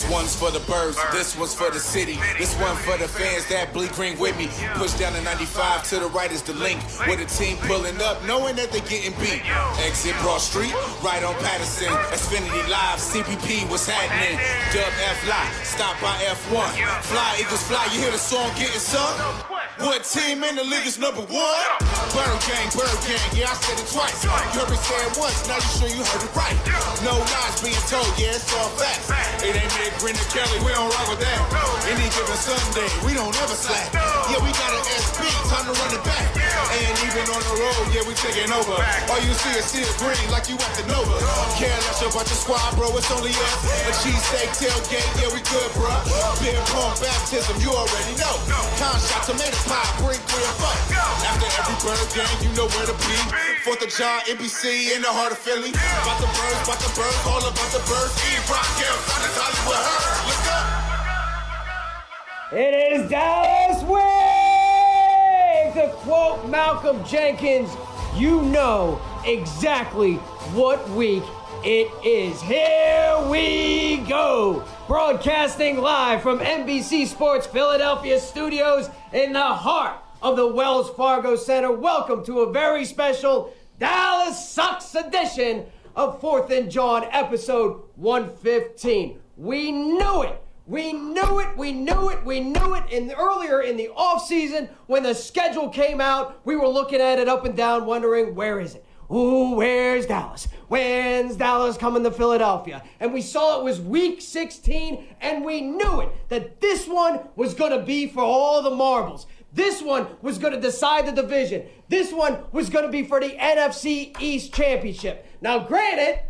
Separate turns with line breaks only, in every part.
This one's for the birds, this one's for the city. This one for the fans that bleed green with me. Push down the 95 to the right is the link. With the team pulling up, knowing that they're getting beat. Exit Broad Street, right on Patterson. Xfinity Live, CPP, what's happening? Dub F Lie, stop by F1. Fly, Eagles fly, you hear the song getting sung? What team in the league is number one? Bird Gang, Bird Gang, yeah, I said it twice. You heard me say it once, now you sure you heard it right. No lies being told, yeah, it's all facts. It ain't me, Grinner Kelly, we don't rock with that. Any given Sunday, we don't ever slack. Yeah, we got an SB, time to run it back. And even on the road, yeah, we taking over. All you see is see green like you at the Nova. Care less about your squad, bro, it's only us. A cheesesteak tailgate, yeah, we good, bro. Beer pong baptism, you already know. Con shot, clear fun. After every bird game, you know where to be. Fourth of John, NBC, in the heart of Philly. About the birds, about the birds, all about the birds. E. Rock, yeah. Look up.
It is Dallas Way! To quote Malcolm Jenkins, you know exactly what week it is. Here we go! Broadcasting live from NBC Sports Philadelphia studios in the heart of the Wells Fargo Center. Welcome to a very special Dallas Sucks edition of 4th and John, episode 115. We knew it! We knew it, we knew it, we knew it. And earlier in the offseason, when the schedule came out, we were looking at it up and down, wondering where is it? Ooh, where's Dallas? When's Dallas coming to Philadelphia? And we saw it was week 16, and we knew it that this one was going to be for all the marbles. This one was going to decide the division. This one was going to be for the NFC East Championship. Now, granted,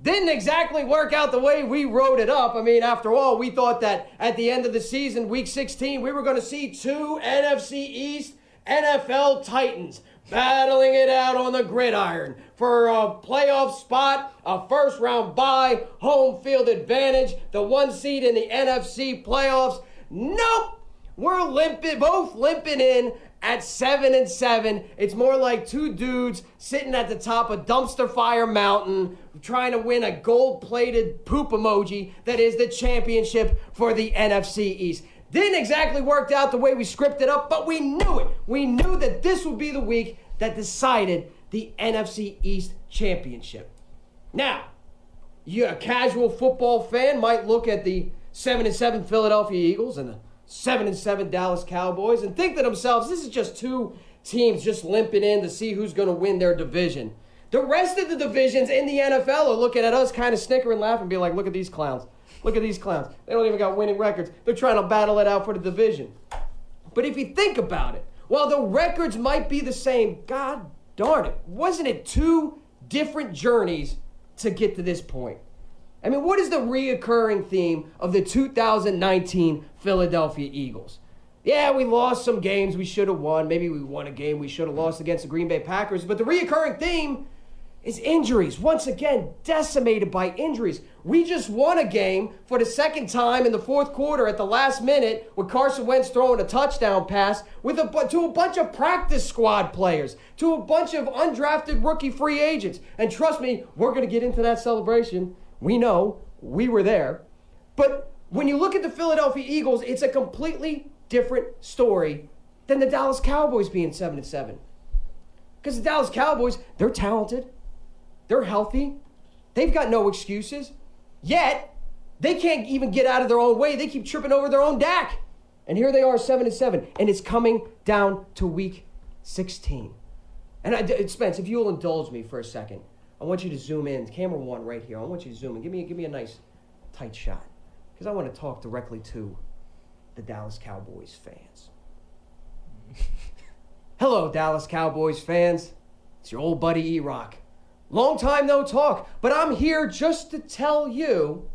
didn't exactly work out the way we wrote it up. I mean, after all, we thought that at the end of the season, week 16, we were going to see two NFC East NFL Titans battling it out on the gridiron for a playoff spot, a first round bye, home field advantage, the one seed in the NFC playoffs. Nope! We're limping, both limping in at seven and seven. It's more like two dudes sitting at the top of Dumpster Fire Mountain trying to win a gold plated poop emoji that is the championship for the NFC East. Didn't exactly work out the way we scripted up, but we knew it. We knew that this would be the week that decided the NFC East championship. Now, you're a casual football fan might look at the 7 and 7 Philadelphia Eagles and the 7 and 7 Dallas Cowboys and think to themselves, this is just two teams just limping in to see who's going to win their division. The rest of the divisions in the NFL are looking at us kind of snicker and laugh and be like, look at these clowns. Look at these clowns. They don't even got winning records. They're trying to battle it out for the division. But if you think about it, while the records might be the same, God darn it, wasn't it two different journeys to get to this point? I mean, what is the reoccurring theme of the 2019 Philadelphia Eagles? Yeah, we lost some games we should have won. Maybe we won a game we should have lost against the Green Bay Packers. But the reoccurring theme is injuries. Once again, decimated by injuries. We just won a game for the second time in the fourth quarter at the last minute with Carson Wentz throwing a touchdown pass with a, to a bunch of practice squad players, to a bunch of undrafted rookie free agents. And trust me, we're going to get into that celebration. We know we were there. But when you look at the Philadelphia Eagles, it's a completely different story than the Dallas Cowboys being 7 and 7. Because the Dallas Cowboys, they're talented. They're healthy. They've got no excuses. Yet, they can't even get out of their own way. They keep tripping over their own deck. And here they are, 7 and 7. And it's coming down to week 16. And I, Spence, if you'll indulge me for a second, I want you to zoom in. Camera one right here. I want you to zoom in. Give me, give me a nice tight shot. Because I want to talk directly to the Dallas Cowboys fans. Hello, Dallas Cowboys fans. It's your old buddy E Rock. Long time no talk, but I'm here just to tell you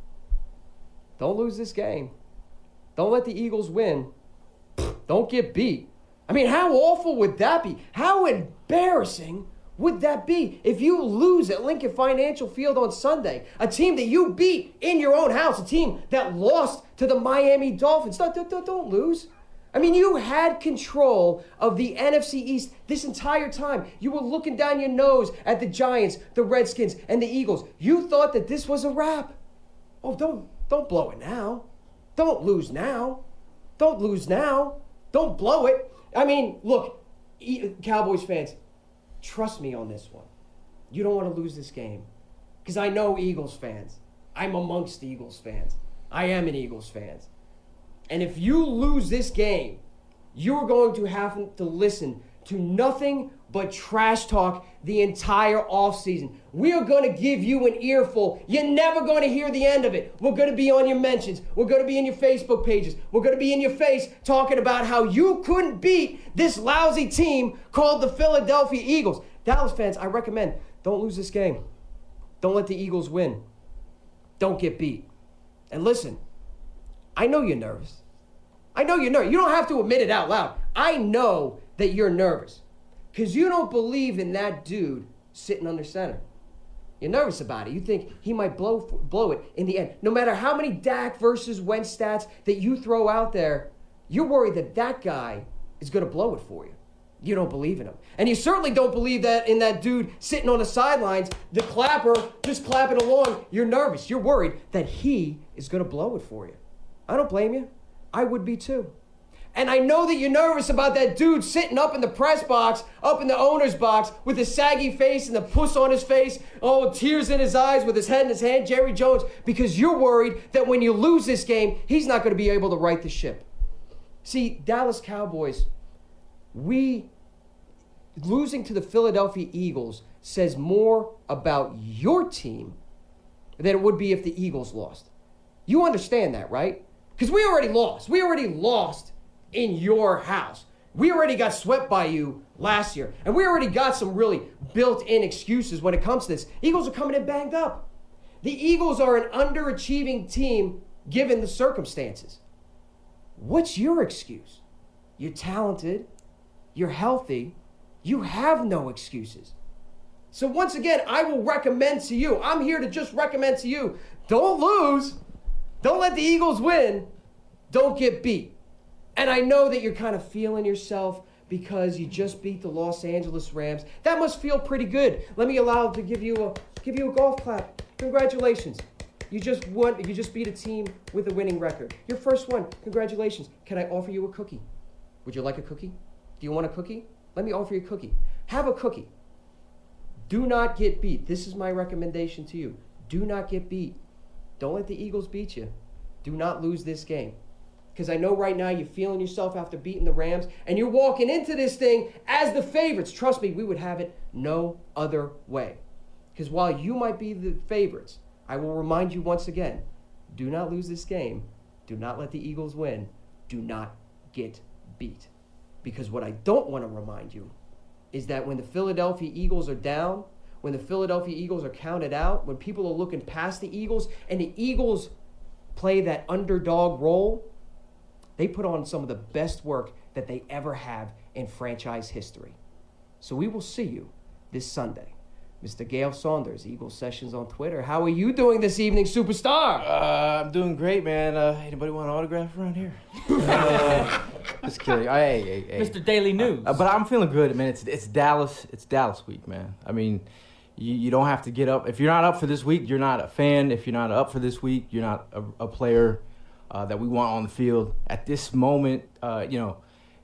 don't lose this game. Don't let the Eagles win. Don't get beat. I mean, how awful would that be? How embarrassing would that be if you lose at Lincoln Financial Field on Sunday? A team that you beat in your own house, a team that lost to the Miami Dolphins. Don't, don't, don't lose. I mean, you had control of the NFC East this entire time. You were looking down your nose at the Giants, the Redskins, and the Eagles. You thought that this was a wrap. Oh, don't don't blow it now. Don't lose now. Don't lose now. Don't blow it. I mean, look, Cowboys fans, trust me on this one. You don't want to lose this game. Because I know Eagles fans. I'm amongst Eagles fans. I am an Eagles fan. And if you lose this game, you're going to have to listen to nothing but trash talk the entire offseason. We are going to give you an earful. You're never going to hear the end of it. We're going to be on your mentions. We're going to be in your Facebook pages. We're going to be in your face talking about how you couldn't beat this lousy team called the Philadelphia Eagles. Dallas fans, I recommend don't lose this game. Don't let the Eagles win. Don't get beat. And listen, I know you're nervous. I know you're nervous. You don't have to admit it out loud. I know that you're nervous because you don't believe in that dude sitting under center. You're nervous about it. You think he might blow blow it in the end. No matter how many Dak versus Wentz stats that you throw out there, you're worried that that guy is going to blow it for you. You don't believe in him. And you certainly don't believe that in that dude sitting on the sidelines, the clapper, just clapping along. You're nervous. You're worried that he is going to blow it for you. I don't blame you. I would be too. And I know that you're nervous about that dude sitting up in the press box, up in the owner's box, with his saggy face and the puss on his face, oh, tears in his eyes, with his head in his hand, Jerry Jones, because you're worried that when you lose this game, he's not going to be able to right the ship. See, Dallas Cowboys, we losing to the Philadelphia Eagles says more about your team than it would be if the Eagles lost. You understand that, right? Because we already lost. We already lost in your house. We already got swept by you last year. And we already got some really built in excuses when it comes to this. Eagles are coming in banged up. The Eagles are an underachieving team given the circumstances. What's your excuse? You're talented, you're healthy, you have no excuses. So, once again, I will recommend to you, I'm here to just recommend to you don't lose. Don't let the Eagles win. Don't get beat. And I know that you're kind of feeling yourself because you just beat the Los Angeles Rams. That must feel pretty good. Let me allow to give you a give you a golf clap. Congratulations. You just won you just beat a team with a winning record. Your first one. Congratulations. Can I offer you a cookie? Would you like a cookie? Do you want a cookie? Let me offer you a cookie. Have a cookie. Do not get beat. This is my recommendation to you. Do not get beat. Don't let the Eagles beat you. Do not lose this game. Because I know right now you're feeling yourself after beating the Rams, and you're walking into this thing as the favorites. Trust me, we would have it no other way. Because while you might be the favorites, I will remind you once again do not lose this game. Do not let the Eagles win. Do not get beat. Because what I don't want to remind you is that when the Philadelphia Eagles are down, when the Philadelphia Eagles are counted out, when people are looking past the Eagles and the Eagles play that underdog role, they put on some of the best work that they ever have in franchise history. So we will see you this Sunday. Mr. Gail Saunders, Eagle Sessions on Twitter. How are you doing this evening, superstar?
Uh, I'm doing great, man. Uh, anybody want an autograph around here? uh, just kidding. Hey, hey, hey.
Mr. Daily News.
Uh, but I'm feeling good, man. It's it's Dallas. It's Dallas week, man. I mean, you, you don't have to get up. If you're not up for this week, you're not a fan. If you're not up for this week, you're not a, a player uh, that we want on the field. At this moment, uh, you know,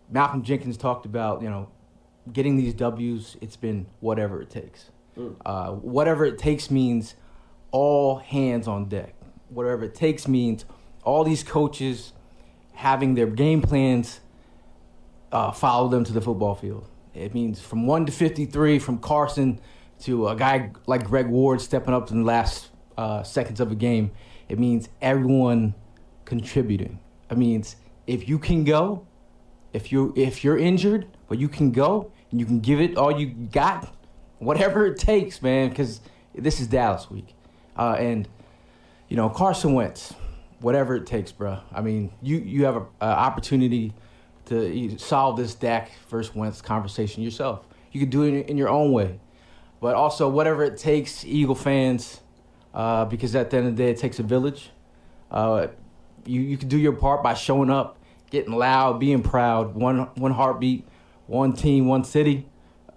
Malcolm Jenkins talked about, you know, getting these W's, it's been whatever it takes. Mm. Uh, whatever it takes means all hands on deck. Whatever it takes means all these coaches having their game plans uh, follow them to the football field. It means from 1 to 53, from Carson – to a guy like Greg Ward stepping up in the last uh, seconds of a game, it means everyone contributing. It means if you can go, if you if you're injured, but you can go and you can give it all you got, whatever it takes, man. Because this is Dallas week, uh, and you know Carson Wentz. whatever it takes, bro. I mean, you you have an opportunity to solve this Dak versus Wentz conversation yourself. You can do it in your own way, but also whatever it takes, Eagle fans, uh, because at the end of the day, it takes a village. Uh, you you can do your part by showing up, getting loud, being proud. One one heartbeat, one team, one city.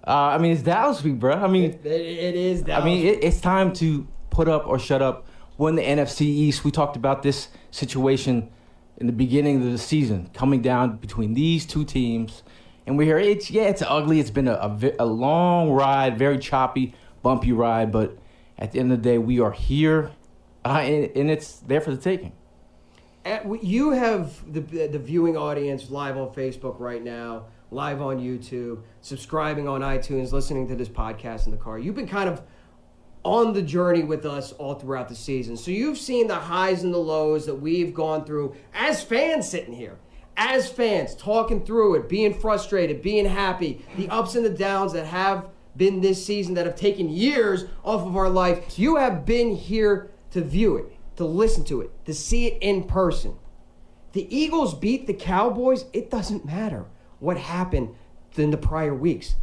Uh, I mean, it's Dallas week, bro. I mean,
it, it is. Dallas.
I mean, it, it's time to put up or shut up. Win the NFC East. We talked about this situation in the beginning of the season, coming down between these two teams, and we hear it's yeah, it's ugly. It's been a, a, a long ride, very choppy, bumpy ride, but at the end of the day, we are here, uh, and, and it's there for the taking.
You have the the viewing audience live on Facebook right now, live on YouTube, subscribing on iTunes, listening to this podcast in the car. You've been kind of on the journey with us all throughout the season. So you've seen the highs and the lows that we've gone through as fans sitting here. As fans, talking through it, being frustrated, being happy, the ups and the downs that have been this season that have taken years off of our life. You have been here to view it, to listen to it, to see it in person. The Eagles beat the Cowboys. It doesn't matter what happened in the prior weeks.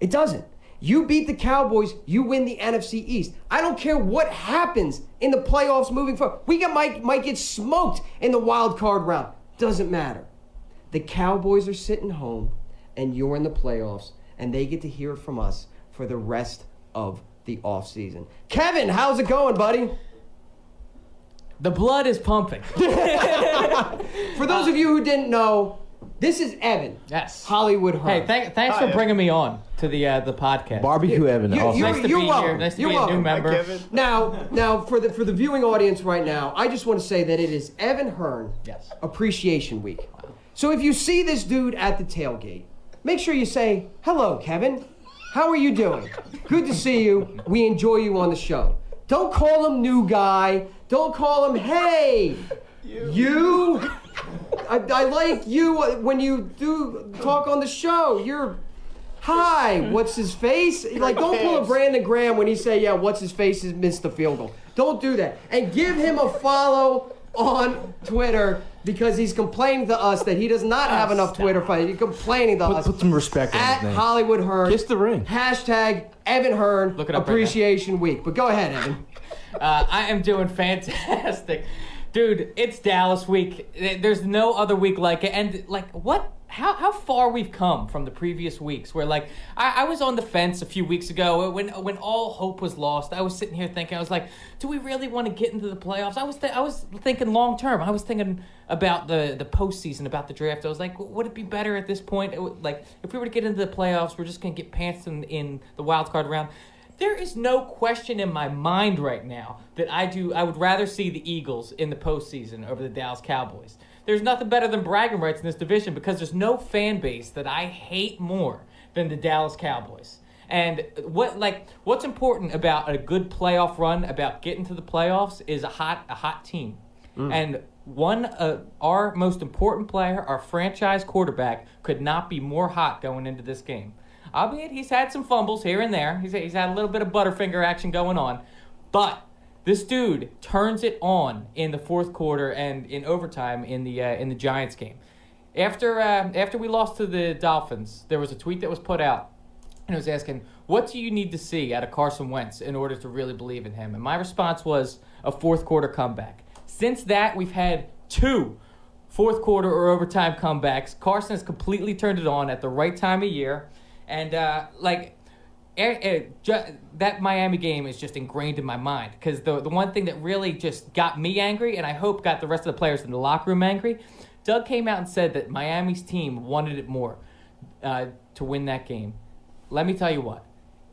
It doesn't. You beat the Cowboys, you win the NFC East. I don't care what happens in the playoffs moving forward. We get, might, might get smoked in the wild card round. Doesn't matter. The Cowboys are sitting home, and you're in the playoffs, and they get to hear from us for the rest of the offseason. Kevin, how's it going, buddy?
The blood is pumping.
for those of you who didn't know, this is Evan.
Yes.
Hollywood Hearn.
Hey, th- thanks for bringing me on to the uh, the podcast.
Barbecue Evan.
You,
also.
you,
nice to
you're
be
welcome.
here. Nice to
you're
be a new
welcome.
member.
Now, now for the for the viewing audience right now, I just want to say that it is Evan Hearn
Yes.
Appreciation Week. So if you see this dude at the tailgate, make sure you say, "Hello, Kevin. How are you doing? Good to see you. We enjoy you on the show." Don't call him new guy. Don't call him hey. You. I, I like you when you do talk on the show. You're hi, what's his face? Like, don't pull a Brandon Graham when he say, yeah, what's his face has missed the field goal. Don't do that. And give him a follow on Twitter because he's complaining to us that he does not have enough Twitter followers. He's complaining to us.
put some respect on
At
his name.
Hollywood Hearn.
Kiss the ring.
Hashtag Evan Hearn
Look it up right now.
Appreciation Week. But go ahead, Evan.
Uh, I am doing fantastic. Dude, it's Dallas week. There's no other week like it. And, like, what? How, how far we've come from the previous weeks where like I, I was on the fence a few weeks ago when when all hope was lost. I was sitting here thinking i was like do we really want to get into the playoffs? I was th- i was thinking long term. I was thinking about the the postseason about the draft. I was like would it be better at this point? Would- like if we were to get into the playoffs we're just going to get pants in, in the wild card round. There is no question in my mind right now that I do. I would rather see the Eagles in the postseason over the Dallas Cowboys. There's nothing better than bragging rights in this division because there's no fan base that I hate more than the Dallas Cowboys. And what like what's important about a good playoff run, about getting to the playoffs, is a hot a hot team. Mm. And one of our most important player, our franchise quarterback, could not be more hot going into this game. Albeit he's had some fumbles here and there. He's, he's had a little bit of Butterfinger action going on. But this dude turns it on in the fourth quarter and in overtime in the uh, in the Giants game. After uh, after we lost to the Dolphins, there was a tweet that was put out and it was asking, "What do you need to see out of Carson Wentz in order to really believe in him?" And my response was a fourth quarter comeback. Since that, we've had two fourth quarter or overtime comebacks. Carson has completely turned it on at the right time of year, and uh, like ju- that Miami game is just ingrained in my mind because the the one thing that really just got me angry, and I hope got the rest of the players in the locker room angry. Doug came out and said that Miami's team wanted it more uh, to win that game. Let me tell you what,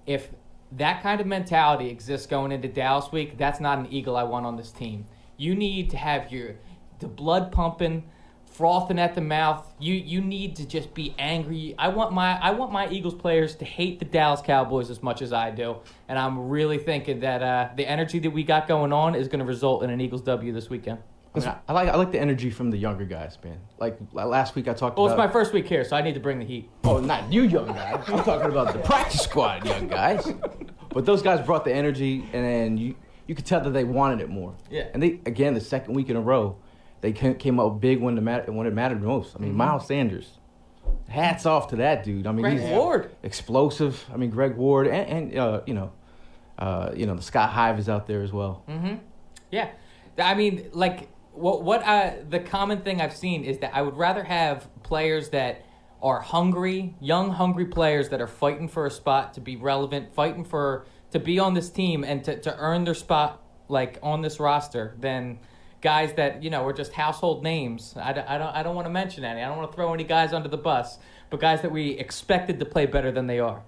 if that kind of mentality exists going into Dallas week, that's not an eagle I want on this team. You need to have your the blood pumping, frothing at the mouth. You you need to just be angry. I want my I want my Eagles players to hate the Dallas Cowboys as much as I do, and I'm really thinking that uh, the energy that we got going on is going to result in an Eagles W this weekend.
I, mean, I- like I like the energy from the younger guys, man. Like last week I talked
Well, it's my first week here, so I need to bring the heat.
Oh, not you young guys. I'm talking about the practice squad young guys. But those guys brought the energy, and then you you could tell that they wanted it more.
Yeah.
And they again the second week in a row they came up big when, the mat- when it mattered most. I mean, Miles Sanders. Hats off to that dude. I mean,
Greg
he's
Ward.
explosive. I mean, Greg Ward and, and uh, you know, uh, you know, the Scott Hive is out there as well.
Yeah, I mean, like what what I, the common thing I've seen is that I would rather have players that are hungry, young hungry players that are fighting for a spot to be relevant, fighting for to be on this team and to, to earn their spot like on this roster than guys that you know are just household names. I, don't- I don't I don't want to mention any. I don't want to throw any guys under the bus, but guys that we expected to play better than they are.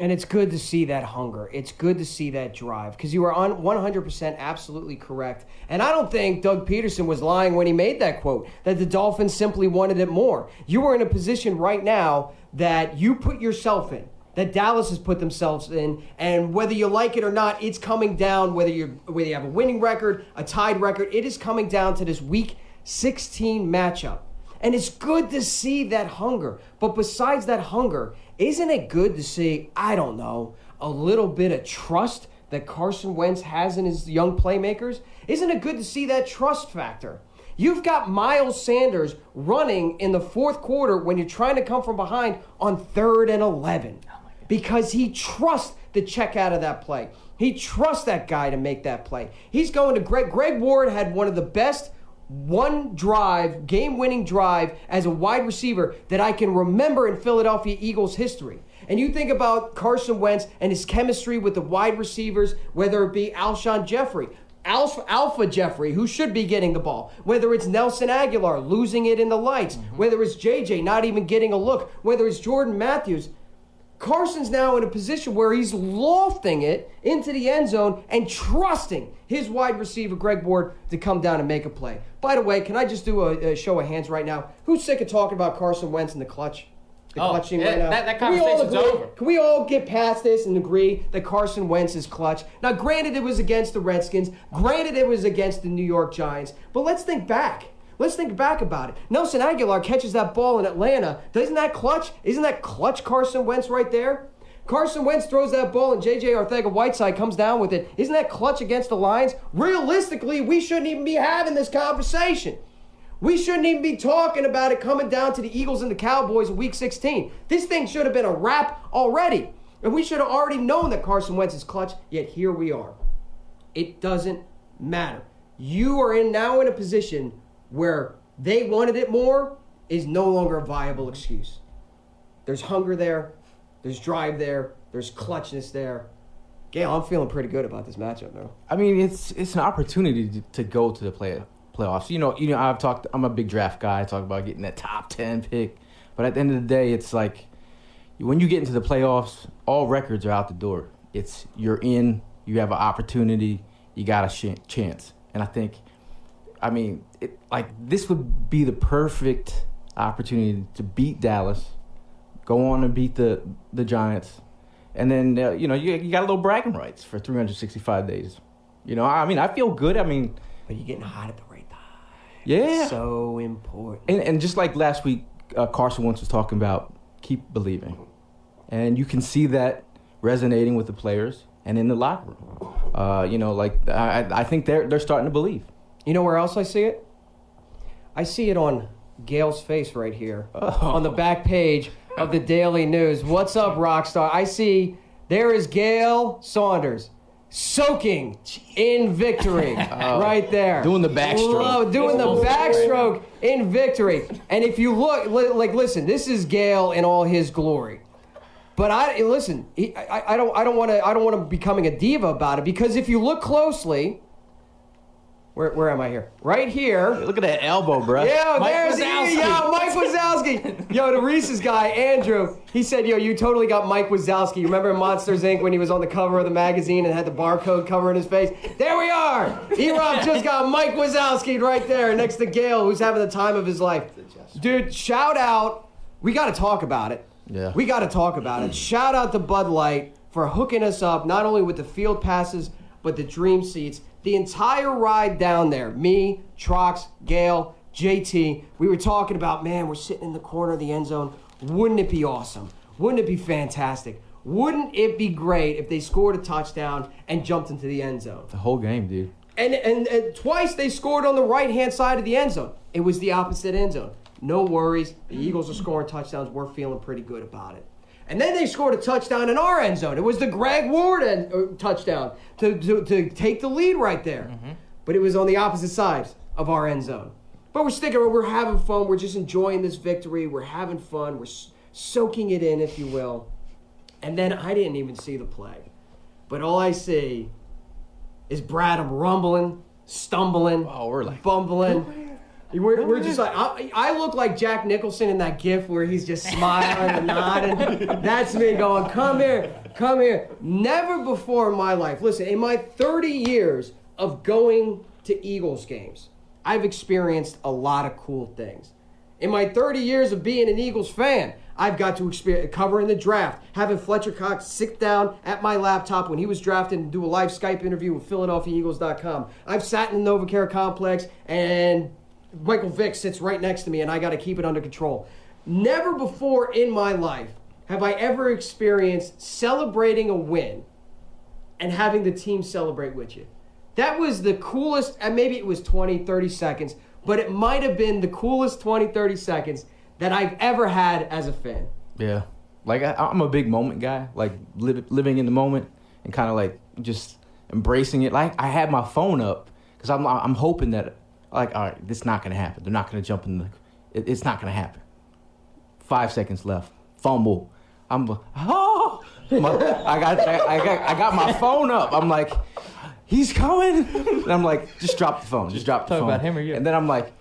And it's good to see that hunger. It's good to see that drive because you are on 100% absolutely correct. And I don't think Doug Pederson was lying when he made that quote that the Dolphins simply wanted it more. You are in a position right now that you put yourself in. That Dallas has put themselves in, and whether you like it or not, it's coming down. Whether you whether you have a winning record, a tied record, it is coming down to this Week 16 matchup. And it's good to see that hunger. But besides that hunger, isn't it good to see, I don't know, a little bit of trust that Carson Wentz has in his young playmakers? Isn't it good to see that trust factor? You've got Miles Sanders running in the fourth quarter when you're trying to come from behind on third and 11 because he trusts the check out of that play. He trusts that guy to make that play. He's going to Greg. Greg Ward had one of the best one drive, game winning drive as a wide receiver that I can remember in Philadelphia Eagles history. And you think about Carson Wentz and his chemistry with the wide receivers, whether it be Alshon Jeffery, Alpha, Alpha Jeffery, who should be getting the ball, whether it's Nelson Agholor losing it in the lights, mm-hmm. whether it's JJ not even getting a look, whether it's Jordan Matthews. Carson's now in a position where he's lofting it into the end zone and trusting his wide receiver, Greg Ward, to come down and make a play. By the way, can I just do a, a show of hands right now? Who's sick of talking about Carson Wentz in the clutch? The
Oh,
clutching
yeah,
right now.
that- that
Can we all
conversation's over.
Can we all get past this and agree that Carson Wentz is clutch? Now, granted, it was against the Redskins. Granted, it was against the New York Giants. But let's think back. Let's think back about it. Nelson Agholor catches that ball in Atlanta. Doesn't that clutch? Isn't that clutch Carson Wentz right there? Carson Wentz throws that ball and JJ Arcega-Whiteside comes down with it. Isn't that clutch against the Lions? Realistically, we shouldn't even be having this conversation. We shouldn't even be talking about it coming down to the Eagles and the Cowboys in week 16. This thing should have been a wrap already. And we should have already known that Carson Wentz is clutch, yet here we are. It doesn't matter. You are in now in a position where they wanted it more is no longer a viable excuse. There's hunger there, there's drive there, there's clutchness there. Gail, I'm feeling pretty good about this matchup now.
I mean, it's it's an opportunity to, to go to the play playoffs. You know, you know, I've talked. I'm a big draft guy. I talk about getting that top ten pick, but at the end of the day, it's like when you get into the playoffs, all records are out the door. It's you're in. You have an opportunity. You got a sh- chance, and I think, I mean, it, like this would be the perfect opportunity to beat Dallas, go on and beat the the Giants, and then uh, you know you, you got a little bragging rights for 365 days. You know, I mean, I feel good. I mean,
But you're getting hot at the right time.
yeah.
So important.
and and just like last week, uh, Carson Wentz was talking about keep believing, and you can see that resonating with the players and in the locker room. Uh, you know, like I I think they're they're starting to believe.
You know where else I see it? I see it on Gail's face right here oh. on the back page of the Daily News. What's up, Rockstar? I see there is Gail Saunders soaking in victory oh. right there.
Doing the backstroke.
Love- doing the backstroke in victory. And if you look, li- like, listen, this is Gail in all his glory. But I listen. He, I, I don't. I don't want to. I don't want to becoming a diva about it because if you look closely, where, where am I here? Right here.
Look at that elbow, bro.
Yeah,
Mike
there's
Wazowski.
Yo, Mike Wazowski. Yo, the Reese's guy, Andrew, he said, yo, you totally got Mike Wazowski. You remember in Monsters Inc. when he was on the cover of the magazine and had the barcode covering his face? There we are. E-Rob just got Mike Wazowski right there next to Gail, who's having the time of his life. Dude, shout out. We got to talk about it.
Yeah.
We got to talk about it. Shout out to Bud Light for hooking us up, not only with the field passes, but the dream seats. The entire ride down there, me, Trox, Gail, JT, we were talking about, man, we're sitting in the corner of the end zone. Wouldn't it be awesome? Wouldn't it be fantastic? Wouldn't it be great if they scored a touchdown and jumped into the end zone?
The whole game, dude.
And, and and twice they scored on the right hand side of the end zone. It was the opposite end zone. No worries. The Eagles are scoring touchdowns. We're feeling pretty good about it. And then they scored a touchdown in our end zone. It was the Greg Ward end, uh, touchdown to, to, to take the lead right there. But it was on the opposite side of our end zone. But we're sticking around. We're having fun. We're just enjoying this victory. We're having fun. We're soaking it in, if you will. And then I didn't even see the play. But all I see is Bradham rumbling, stumbling,
Oh, we're like-
bumbling. We're, we're just like I, I look like Jack Nicholson in that gif where he's just smiling and nodding. That's me going, come here, come here. Never before in my life, listen, in my 30 years of going to Eagles games, I've experienced a lot of cool things. In my 30 years of being an Eagles fan, I've got to experience covering the draft, having Fletcher Cox sit down at my laptop when he was drafted and do a live Skype interview with PhiladelphiaEagles.com. I've sat in the NovaCare complex and Michael Vick sits right next to me and I got to keep it under control. Never before in my life have I ever experienced celebrating a win and having the team celebrate with you. That was the coolest, and maybe it was 20, 30 seconds, but it might have been the coolest 20, 30 seconds that I've ever had as a fan.
Yeah, like I, I'm a big moment guy. Like live, living in the moment and kind of like just embracing it. Like I had my phone up because I'm I'm hoping that like all right, this is not gonna happen. They're not gonna jump in the. It, it's not gonna happen. Five seconds left. Fumble. I'm oh, my, I got I got I got my phone up. I'm like, he's coming, and I'm like, just drop the phone. Just drop the
Talk
phone.
about him or you.
And then I'm like,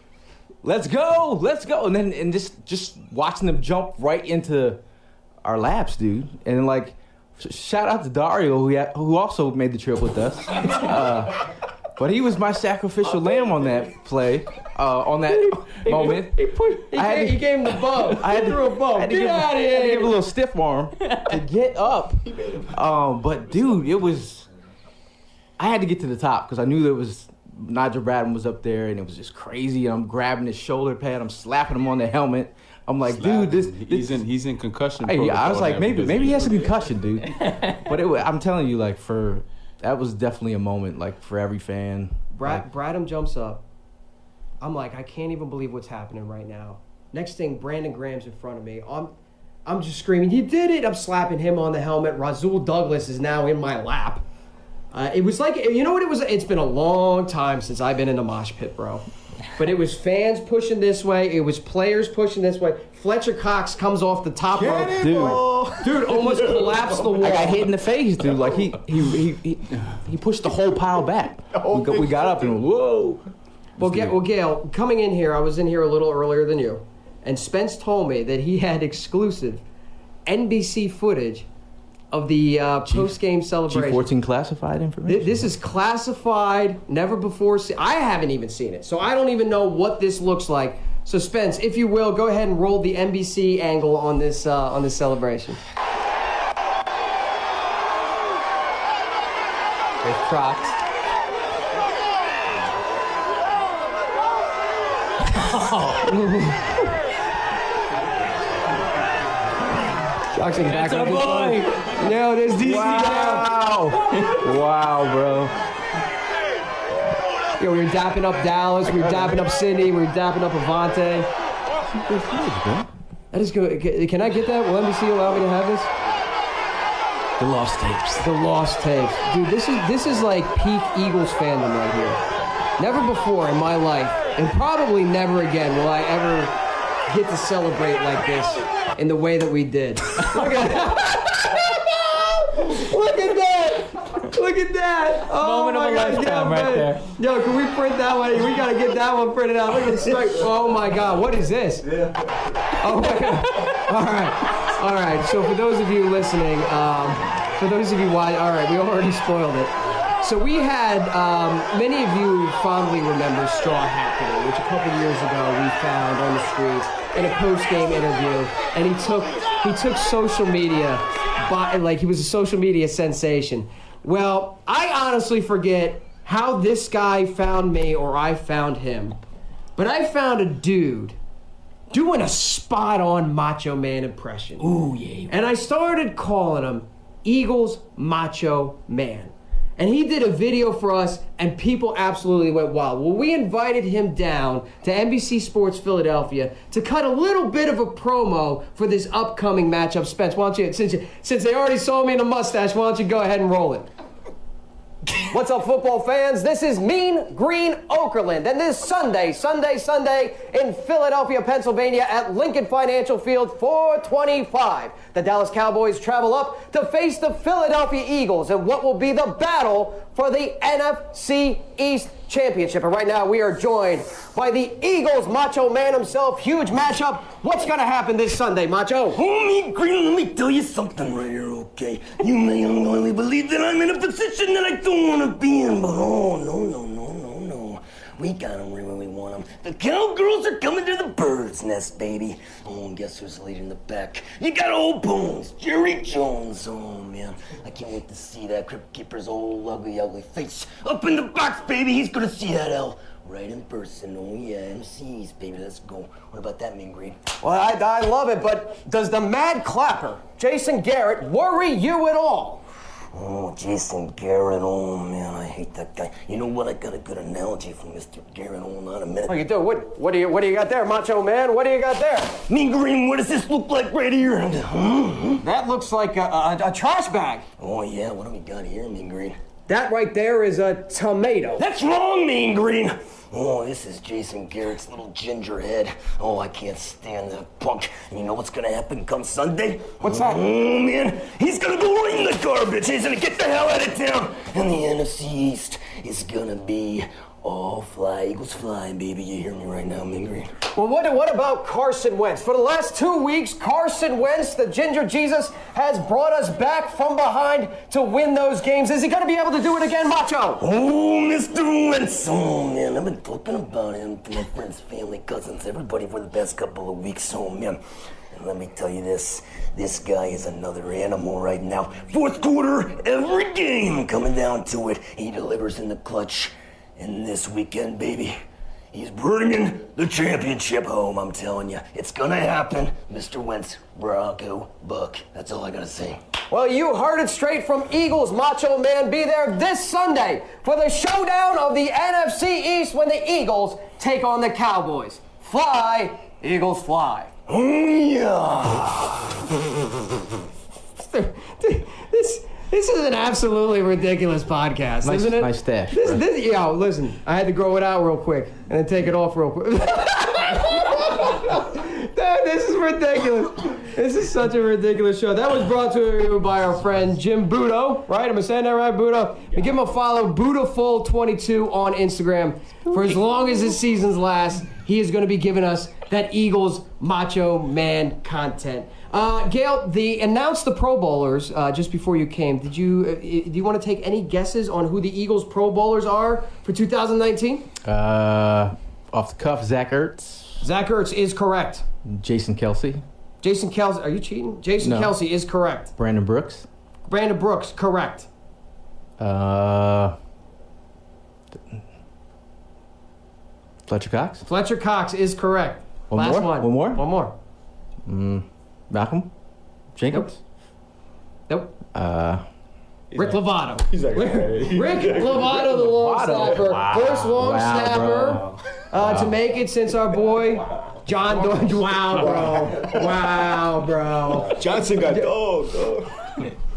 let's go, let's go, and then and just just watching them jump right into our laps, dude, and like shout out to Dario who had, who also made the trip with us, uh, but he was my sacrificial lamb on that play, uh, on that moment.
He, put, he,
I had
gave,
to-
he gave him the bow.
I had
he
to,
threw a bow.
I had
Get
give,
out of
I had to give a little stiff arm to get up. Um, but dude, it was. I had to get to the top because I knew there was Nigel Bradham was up there, and it was just crazy. And I'm grabbing his shoulder pad, I'm slapping him on the helmet. I'm like, dude, this,
he's in he's in concussion.
Hey, I was like, maybe maybe he has a concussion, dude. but it, I'm telling you, like for that was definitely a moment, like for every fan.
Brad, Bradham jumps up. I'm like, I can't even believe what's happening right now. Next thing, Brandon Graham's in front of me. I'm, I'm just screaming, "You did it!" I'm slapping him on the helmet. Rasul Douglas is now in my lap. Uh, it was like, you know what it was? It's been a long time since I've been in the mosh pit, bro. But it was fans pushing this way. It was players pushing this way. Fletcher Cox comes off the top rope.
Dude,
Dude almost collapsed the wall.
I got hit in the face, dude. Like he he he he, he pushed the whole pile back. We got, we got up and whoa.
Well, Ga- well, Gail, coming in here, I was in here a little earlier than you, and Spence told me that he had exclusive NBC footage of the uh, post-game celebration.
G14 classified information.
Th- This is classified, never before seen. I haven't even seen it, so I don't even know what this looks like. So, Spence, if you will, go ahead and roll the NBC angle on this uh, on this celebration.
With Crocs.
Jackson back
That's
on
our
his
boy.
No, there's DC.
Wow, wow, bro.
Yo, we were dapping up Dallas, we were dapping up we were dapping up Avonte. I just go. Can I get that? Will NBC allow me to have this?
The lost tapes.
The lost tapes, dude. This is this is like peak Eagles fandom right here. Never before in my life, and probably never again will I ever get to celebrate like this in the way that we did. Look at that! Look at that! Look at that! Oh
Moment of
my
a
God,
lifetime
yeah,
right there.
Yo, can we print that one? We gotta get that one printed out. Look at the strike. Oh my God, what is this? Oh my God. All right. All right. So for those of you listening, um, for those of you watching, all right, we already spoiled it. So we had um, many of you fondly remember Straw Hat Day, which a couple years ago we found on the streets in a post-game interview, and he took he took social media, by, like he was a social media sensation. Well, I honestly forget how this guy found me or I found him, but I found a dude doing a spot on Macho Man impression. Ooh, yeah. And I started calling him Eagles Macho Man. And he did a video for us, and people absolutely went wild. Well, we invited him down to NBC Sports Philadelphia to cut a little bit of a promo for this upcoming matchup. Spence, why don't you, since, since they already saw me in a mustache, why don't you go ahead and roll it? What's up, football fans? This is Mean Green Okerlund, and this Sunday, Sunday, Sunday in Philadelphia, Pennsylvania at Lincoln Financial Field 425. The Dallas Cowboys travel up to face the Philadelphia Eagles in what will be the battle for the NFC East Championship. And right now we are joined by the Eagles Macho Man himself. Huge matchup. What's going to happen this Sunday, Macho?
Homie Green, let me tell you something right here, okay? You may unknowingly believe that I'm in a position that I don't want to be in, but oh, no, no, no, no, no. We got them right want them. The cowgirls are coming to the bird's nest, baby. Oh, and guess who's leading the pack? You got old Bones, Jerry Jones. Oh, man. I can't wait to see that Crypt Keeper's old ugly, ugly face up in the box, baby. He's gonna see that L right in person. Oh, yeah, MCs, baby. Let's go. What about that, Mean Green?
Well, I, I love it, but does the mad clapper, Jason Garrett, worry you at all?
Oh, Jason Garrett. Oh, man, I hate that guy. You know what? I got a good analogy from Mr. Garrett. Hold on a minute.
Oh, you do? What, what, do you, what do you got there, Macho Man? What do you got there?
Mean Green, what does this look like right here? Hmm?
That looks like a, a, a trash bag.
Oh, yeah, what do we got here, Mean Green?
That right there is a tomato.
That's wrong, Mean Green. Oh, this is Jason Garrett's little ginger head. Oh, I can't stand that punk. And you know what's gonna happen come Sunday?
What's that?
Oh, man. He's gonna go right in the garbage. He's gonna get the hell out of town. And the NFC East is gonna be all fly. Eagles flying, baby. You hear me right now, Green?
Well, what, what about Carson Wentz? For the last two weeks, Carson Wentz, the Ginger Jesus, has brought us back from behind to win those games. Is he going to be able to do it again, Macho?
Oh, Mr. Wentz. Oh, man, I've been talking about him to my friends, family, cousins, everybody for the past couple of weeks. Oh, man. And let me tell you this this guy is another animal right now. Fourth quarter, every game coming down to it. He delivers in the clutch. And this weekend, baby, he's bringing the championship home. I'm telling you, it's gonna happen, Mr. Wentz, Bronco Buck. That's all I gotta say.
Well, you heard it straight from Eagles Macho Man. Be there this Sunday for the showdown of the NFC East when the Eagles take on the Cowboys. Fly, Eagles fly.
Yeah.
this this is an absolutely ridiculous podcast,
Nice-
isn't it?
nice stash,
This,
bro.
this, yo, listen, I had to grow it out real quick and then take it off real quick. Dude, this is ridiculous. This is such a ridiculous show. That was brought to you by our friend Jim Budo, right? Am I saying that right, Budo? And give him a follow, Budaful22 on Instagram. For as long as his seasons last, he is going to be giving us that Eagles Macho Man content. Uh, Gail, the announced the Pro Bowlers uh, just before you came. Did you uh, do you want to take any guesses on who the Eagles Pro Bowlers are for 2019?
Uh, off the cuff, Zach Ertz,
Zach Ertz is correct.
Jason Kelce,
Jason Kelce, are you cheating? Jason
No.
Kelce is correct.
Brandon Brooks,
Brandon Brooks, correct.
uh, Fletcher Cox,
Fletcher Cox is correct.
One
Last
more?
one.
One more?
One more.
Malcolm, Jenkins,
Nope.
uh,
Rick Lovato.
He's like,
Rick,
hey.
Rick Lovato, the long
Lovato.
snapper.
Wow.
First long
Wow,
snapper
bro.
uh, to make it since our boy John Dor- Wow, bro. Wow, bro.
Johnson got dog. dog.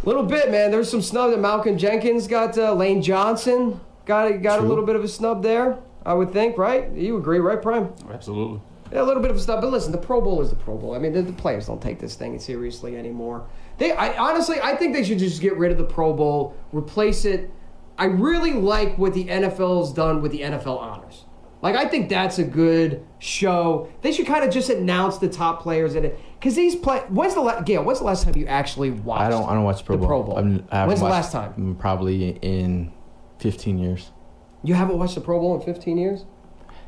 Little bit, man. There's some snub that Malcolm Jenkins got. Uh, Lane Johnson got got a little bit of a snub there. I would think, right? You agree, right, Prime?
absolutely.
A little bit of a snub, but listen, the Pro Bowl is the Pro Bowl. I mean, the, the players don't take this thing seriously anymore. They, I, honestly, I think they should just get rid of the Pro Bowl, replace it. I really like what the NFL's done with the NFL honors. Like, I think that's a good show. They should kind of just announce the top players in it, because these play. When's the last Gail? When's the last time you actually watched?
I don't. I don't watch Pro
the
Bowl.
Pro Bowl.
I'm- I
When's the last time?
Probably in 15 years.
You haven't watched the Pro Bowl in 15 years?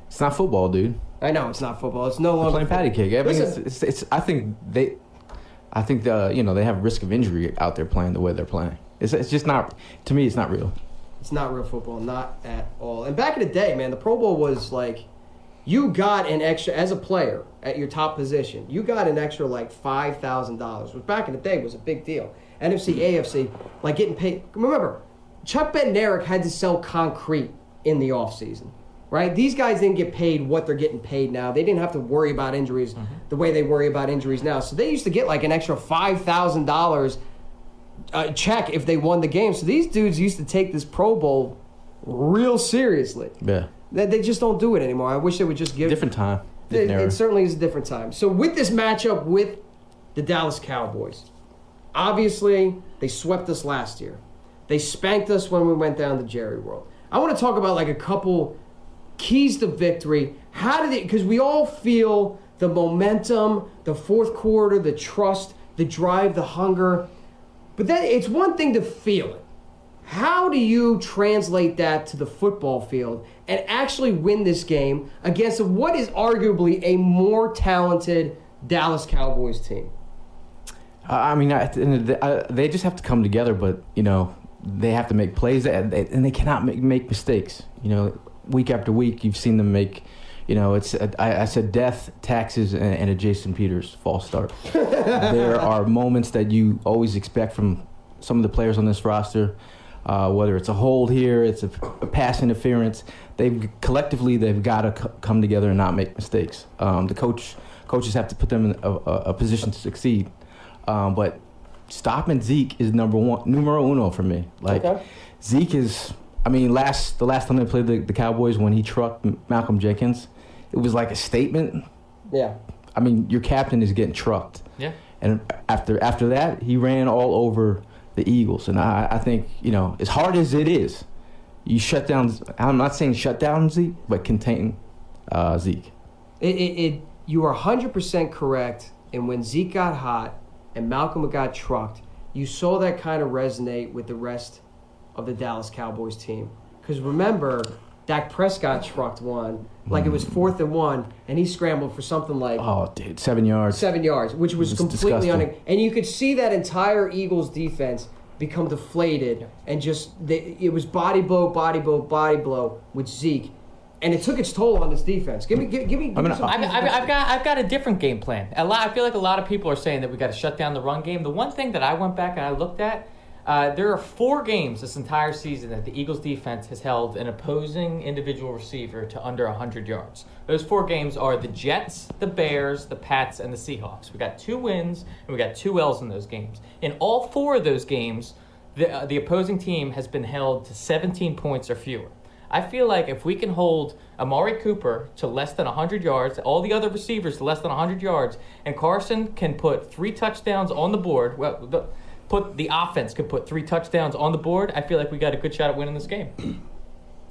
It's not football, dude.
I know it's not football. It's no longer
playing patty cake. I mean, it's, it's, it's. I think they. I think the you know they have risk of injury out there playing the way they're playing. It's, it's just not. To me, it's not real.
It's not real football, not at all. And back in the day, man, the Pro Bowl was like, you got an extra as a player at your top position. You got an extra like five thousand dollars, which back in the day was a big deal. NFC, AFC, like getting paid. Remember, Chuck Bednarik had to sell concrete in the offseason, right? These guys didn't get paid what they're getting paid now. They didn't have to worry about injuries the way they worry about injuries now. So they used to get like an extra five thousand dollars uh, check if they won the game. So these dudes used to take this Pro Bowl real seriously.
Yeah.
They, they just don't do it anymore. I wish they would just give
Different time.
it, it certainly is a different time. So with this matchup with the Dallas Cowboys, obviously they swept us last year. They spanked us when we went down to Jerry World. I want to talk about like a couple keys to victory. How did it? Because we all feel the momentum, the fourth quarter, the trust, the drive, the hunger. But then it's one thing to feel it. How do you translate that to the football field and actually win this game against what is arguably a more talented Dallas Cowboys team?
I mean, they just have to come together, but you know, they have to make plays, and they, cannot make mistakes. You know, week after week, you've seen them make. You know, it's I, I said death, taxes, and, and a Jason Peters false start. there are moments that you always expect from some of the players on this roster. Uh, whether it's a hold here, it's a, a pass interference. They've collectively they've got to c- come together and not make mistakes. Um, the coach coaches have to put them in a, a, a position to succeed. Um, but stopping Zeke is number one, numero uno for me. Like
Okay.
Zeke is. I mean, last the last time they played the, the Cowboys when he trucked Malcolm Jenkins, it was like a statement.
Yeah.
I mean, your captain is getting trucked.
Yeah.
And after after that, he ran all over the Eagles. And I, I think, you know, as hard as it is, you shut down, I'm not saying shut down Zeke, but contain uh, Zeke.
It, it, it you are 100% correct. And when Zeke got hot and Malcolm got trucked, you saw that kind of resonate with the rest of the Dallas Cowboys team. Because remember, Dak Prescott trucked one, like it was mm. fourth and one, and he scrambled for something like
Oh, dude, seven yards.
seven yards, which was,
was
completely un. And you could see that entire Eagles defense become deflated and just they, it was body blow, body blow, body blow with Zeke, and it took its toll on this defense. Give me, give, give me. Give
I mean,
me some
I've, I've, I've got I've got a different game plan. A lot, I feel like a lot of people are saying that we got to shut down the run game. The one thing that I went back and I looked at, uh, there are four games this entire season that the Eagles defense has held an opposing individual receiver to under 100 yards. Those four games are the Jets, the Bears, the Pats, and the Seahawks. We got two wins and we got two L's in those games. In all four of those games, the, uh, the opposing team has been held to 17 points or fewer. I feel like if we can hold Amari Cooper to less than 100 yards, all the other receivers to less than 100 yards, and Carson can put three touchdowns on the board, well, the, put the offense could put three touchdowns on the board, I feel like we got a good shot at winning this game.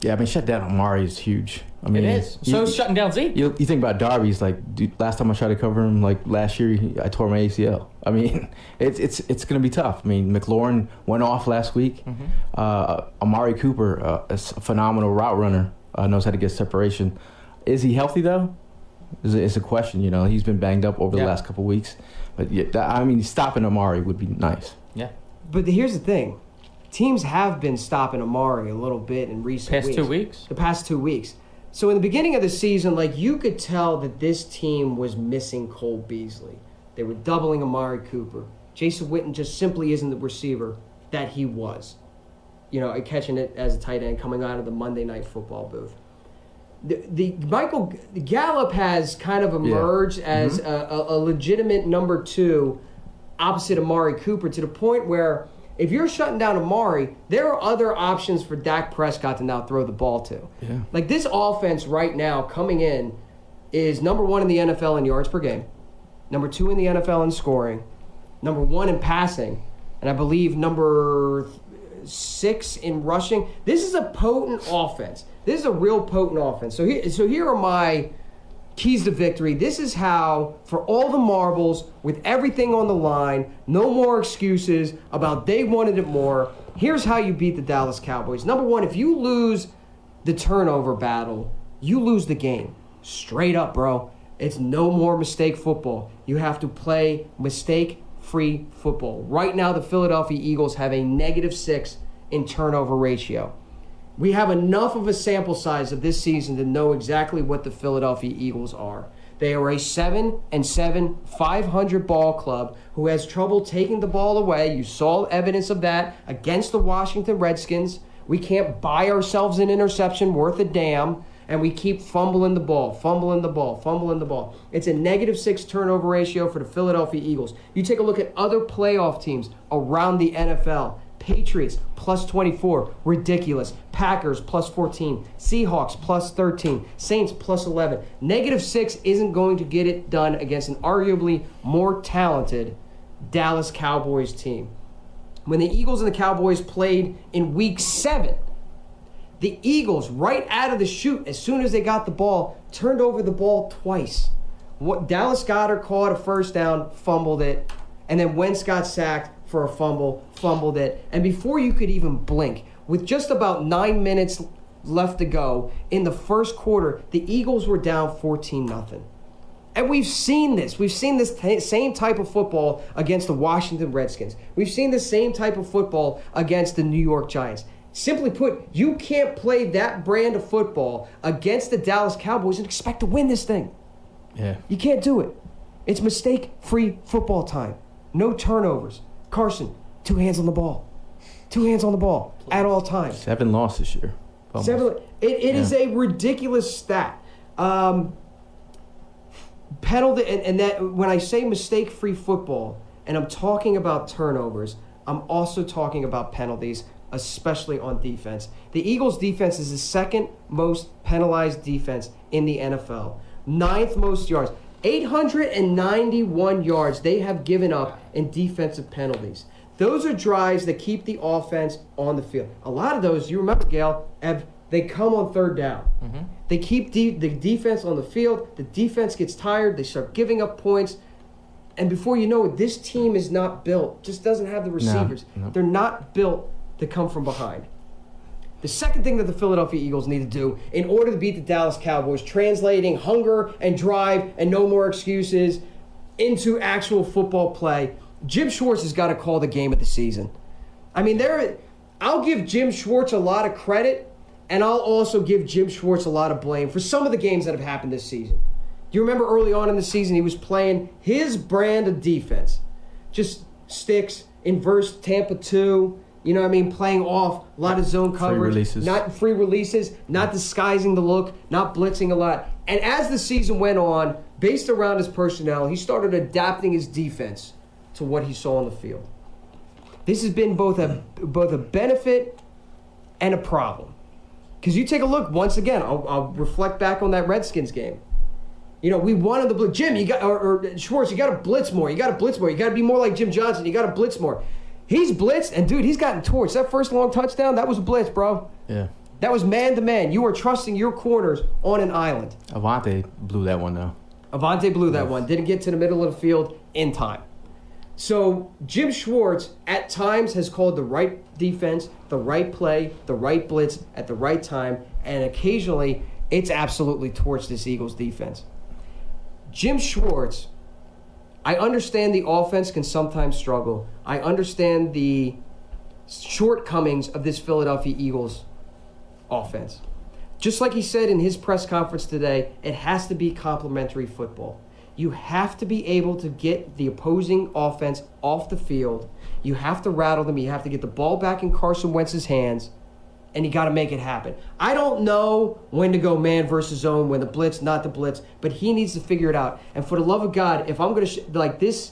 Yeah, I mean, shut down Amari is huge. I mean,
It is. So
you,
is shutting down Zeke.
you, you think about Darby's like dude, last time I tried to cover him, like last year, I tore my ACL. I mean, it's it's it's going to be tough. I mean, McLaurin went off last week.
Mm-hmm.
Uh, Amari Cooper, uh, a phenomenal route runner, uh, knows how to get separation. Is he healthy though? Is a, it's a question. You know, he's been banged up over
Yeah.
the last couple weeks. But yeah, that, I mean, stopping Amari would be nice.
Yeah.
But here's the thing: teams have been stopping Amari a little bit in recent
Past
weeks.
two weeks?
The past two weeks. So in the beginning of the season, like you could tell that this team was missing Cole Beasley. They were doubling Amari Cooper. Jason Witten just simply isn't the receiver that he was. You know, catching it as a tight end coming out of the Monday Night Football booth. The, the Michael Gallup has kind of emerged as mm-hmm. a, a, a legitimate number two opposite Amari Cooper to the point where if you're shutting down Amari, there are other options for Dak Prescott to now throw the ball to.
Yeah.
Like this offense right now coming in is number one in the NFL in yards per game, number two in the NFL in scoring, number one in passing, and I believe number six in rushing. This is a potent offense. This is a real potent offense. So here, so here are my keys to victory. This is how, for all the marbles, with everything on the line, no more excuses about they wanted it more. Here's how you beat the Dallas Cowboys. Number one, if you lose the turnover battle, you lose the game. Straight up, bro. It's no more mistake football. You have to play mistake free football. Right now, the Philadelphia Eagles have a negative six in turnover ratio. We have enough of a sample size of this season to know exactly what the Philadelphia Eagles are. They are a 7 and 7 500 ball club who has trouble taking the ball away. You saw evidence of that against the Washington Redskins. We can't buy ourselves an interception worth a damn and we keep fumbling the ball, fumbling the ball, fumbling the ball. It's a negative six turnover ratio for the Philadelphia Eagles. You take a look at other playoff teams around the NFL. Patriots plus 24, ridiculous. Packers plus 14, Seahawks plus 13, Saints plus 11. Negative six isn't going to get it done against an arguably more talented Dallas Cowboys team. When the Eagles and the Cowboys played in week seven, the Eagles, right out of the chute, as soon as they got the ball, turned over the ball twice. What Dallas Goedert caught a first down, fumbled it, and then Wentz got sacked for a fumble, fumbled it, and before you could even blink, with just about nine minutes left to go in the first quarter, the Eagles were down 14 nothing. And we've seen this. We've seen this t- same type of football against the Washington Redskins. We've seen the same type of football against the New York Giants. Simply put, you can't play that brand of football against the Dallas Cowboys and expect to win this thing.
Yeah.
You can't do it. It's mistake free football time. No turnovers. Carson, two hands on the ball. Two hands on the ball at all times.
Seven losses this year. Almost.
Seven, it, it is
Yeah.
a ridiculous stat. Um, penalty, and, and that when I say mistake free football, and I'm talking about turnovers, I'm also talking about penalties, especially on defense. The Eagles' defense is the second most penalized defense in the NFL, ninth most yards. 891 yards they have given up in defensive penalties. Those are drives that keep the offense on the field. A lot of those, you remember, Gail, have they come on third down. Mm-hmm. They keep de- the defense on the field. The defense gets tired. They start giving up points. And before you know it, this team is not built, just doesn't have the receivers.
no.
They're not built to come from behind. The second thing that the Philadelphia Eagles need to do in order to beat the Dallas Cowboys, translating hunger and drive and no more excuses into actual football play, Jim Schwartz has got to call the game of the season. I mean, there. I'll give Jim Schwartz a lot of credit, and I'll also give Jim Schwartz a lot of blame for some of the games that have happened this season. You remember early on in the season he was playing his brand of defense, just sticks, inverse Tampa two. You know what I mean? Playing off a lot of zone coverage,
releases.
not free releases, not disguising the look, not blitzing a lot. And as the season went on, based around his personnel, he started adapting his defense to what he saw on the field. This has been both a both a benefit and a problem. Because you take a look once again, I'll, I'll reflect back on that Redskins game. You know, we wanted the blitz. Jim, you got or, or Schwartz, you got to blitz more. You got to blitz more. You got to be more like Jim Johnson. You got to blitz more. He's blitzed, and dude, he's gotten torched. That first long touchdown, that was a blitz, bro.
Yeah.
That was man to man. You are trusting your corners on an island.
Avonte blew that one though.
Avonte blew that one. Didn't get to the middle of the field in time. So Jim Schwartz at times has called the right defense, the right play, the right blitz at the right time, and occasionally it's absolutely torched this Eagles defense. Jim Schwartz, I understand the offense can sometimes struggle. I understand the shortcomings of this Philadelphia Eagles offense. Just like he said in his press conference today, it has to be complementary football. You have to be able to get the opposing offense off the field. You have to rattle them. You have to get the ball back in Carson Wentz's hands, and you got to make it happen. I don't know when to go man versus zone, when the blitz, not the blitz, but he needs to figure it out. And for the love of God, if I'm going to, sh- like this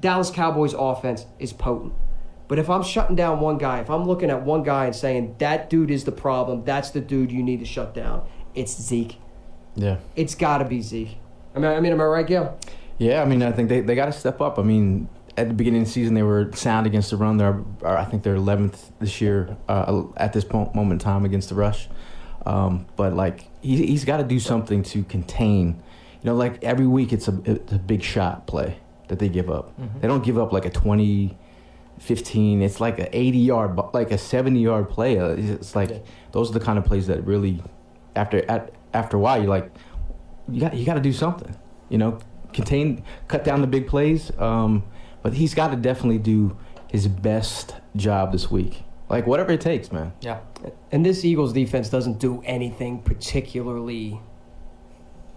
Dallas Cowboys offense is potent. But if I'm shutting down one guy, if I'm looking at one guy and saying that dude is the problem, that's the dude you need to shut down, it's Zeke.
Yeah.
It's got to be Zeke. I mean, I mean, am I right, Gail?
Yeah, I mean, I think they, they got to step up. I mean, at the beginning of the season, they were sound against the run. They're, are, I think they're 11th this year uh, at this point, moment in time against the rush. Um, but like, he, he's got to do something to contain. You know, like every week, it's a it's a big shot play that they give up. They don't give up like a 20, 15. It's like an 80 yard, like a 70 yard play. Uh, It's like those are the kind of plays that really, after at, after a while, you're like, you got you got to do something. You know, contain, cut down the big plays. Um, but he's got to definitely do his best job this week. Like whatever it takes, man.
Yeah.
And this Eagles defense doesn't do anything particularly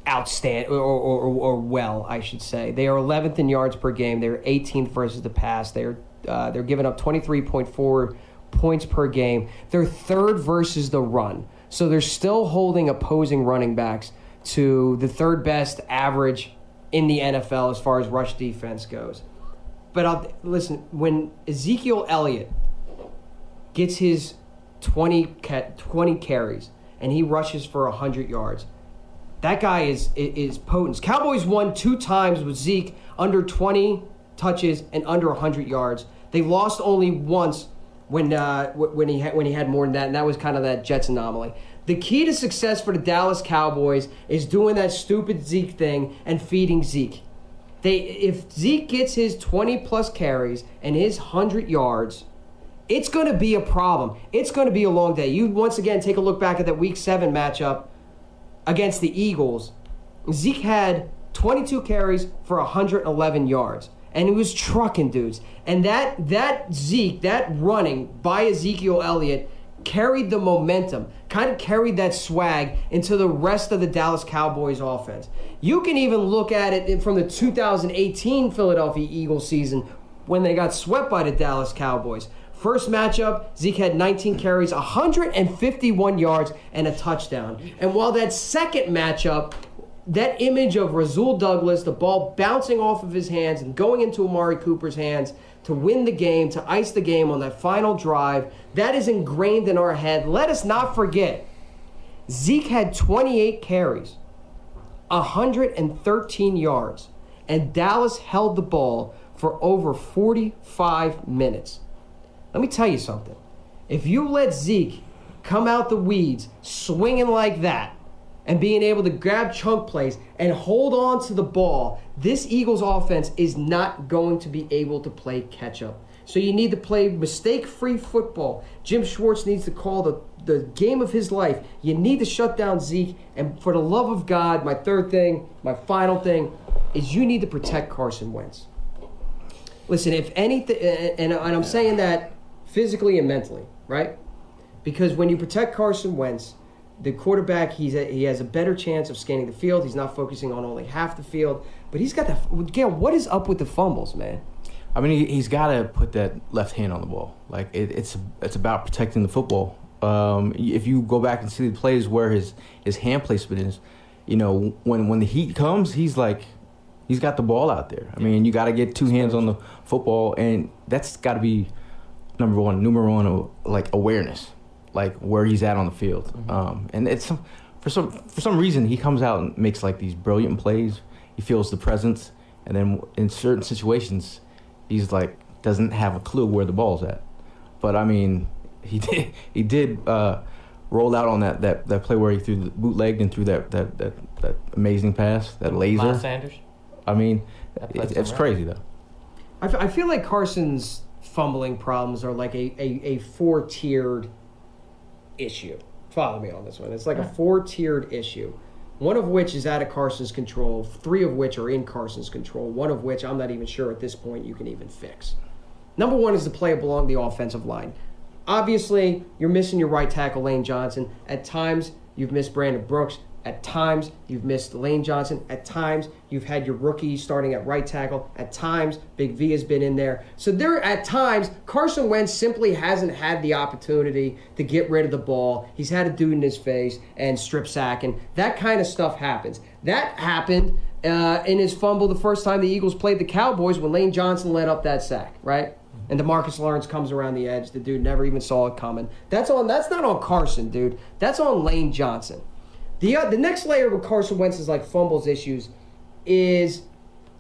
outstanding or, or, or, or well, I should say. They are 11th in yards per game. They're 18th versus the pass. They're uh, they're giving up 23.4 points per game. They're third versus the run. So they're still holding opposing running backs to the third best average in the NFL as far as rush defense goes. But I'll listen when Ezekiel Elliott gets his 20, 20 carries and he rushes for 100 yards. That guy is is potent. Cowboys won two times with Zeke under 20 touches and under 100 yards. They lost only once when uh, when he had, when he had more than that, and that was kind of that Jets anomaly. The key to success for the Dallas Cowboys is doing that stupid Zeke thing and feeding Zeke. They if Zeke gets his 20 plus carries and his 100 yards, it's going to be a problem. It's going to be a long day. You once again take a look back at that Week Seven matchup against the Eagles. Zeke had 22 carries for 111 yards and he was trucking dudes. And that that Zeke, that running by Ezekiel Elliott carried the momentum, kind of carried that swag into the rest of the Dallas Cowboys offense. You can even look at it from the 2018 Philadelphia Eagles season when they got swept by the Dallas Cowboys. First matchup, Zeke had 19 carries, 151 yards, and a touchdown. And while that second matchup, that image of Rasul Douglas, the ball bouncing off of his hands and going into Amari Cooper's hands to win the game, to ice the game on that final drive, that is ingrained in our head. Let us not forget, Zeke had 28 carries, 113 yards, and Dallas held the ball for over 45 minutes. Let me tell you something. If you let Zeke come out the weeds swinging like that and being able to grab chunk plays and hold on to the ball, this Eagles offense is not going to be able to play catch up. So you need to play mistake free football. Jim Schwartz needs to call the, the game of his life. You need to shut down Zeke. And for the love of God, my third thing, my final thing, is you need to protect Carson Wentz. Listen, if anything, and, and I'm saying that physically and mentally, right? Because when you protect Carson Wentz, the quarterback he's a, he has a better chance of scanning the field. He's not focusing on only half the field, but he's got the Gail. What is up with the fumbles, man?
I mean, he, has got to put that left hand on the ball. Like it, it's it's about protecting the football. Um, if you go back and see the plays where his his hand placement is, you know, when when the heat comes, he's like, he's got the ball out there. I mean, you got to get two hands on the football, and that's got to be number one, number one, like awareness, like where he's at on the field. Mm-hmm. Um, and it's for some for some reason he comes out and makes like these brilliant plays. He feels the presence, and then in certain situations, he's like doesn't have a clue where the ball's at. But I mean, he did he did uh, roll out on that, that that play where he threw the bootleg and threw that that that, that amazing pass, that laser.
Miles Sanders.
I mean, it, it's crazy though.
I, f- I feel like Carson's fumbling problems are like a, a, a four tiered issue. Follow me on this one. It's like a four tiered issue. One of which is out of Carson's control, three of which are in Carson's control, one of which I'm not even sure at this point you can even fix. Number one is the play along the offensive line. Obviously, you're missing your right tackle, Lane Johnson. At times, you've missed Brandon Brooks. At times, you've missed Lane Johnson. At times, you've had your rookie starting at right tackle. At times, Big V has been in there. So there, at times, Carson Wentz simply hasn't had the opportunity to get rid of the ball. He's had a dude in his face and strip sack, and that kind of stuff happens. That happened uh, in his fumble the first time the Eagles played the Cowboys when Lane Johnson led up that sack, right? And Demarcus Lawrence comes around the edge. The dude never even saw it coming. That's on. That's not on Carson, dude. That's on Lane Johnson. The uh, the next layer with Carson Wentz's like fumbles issues is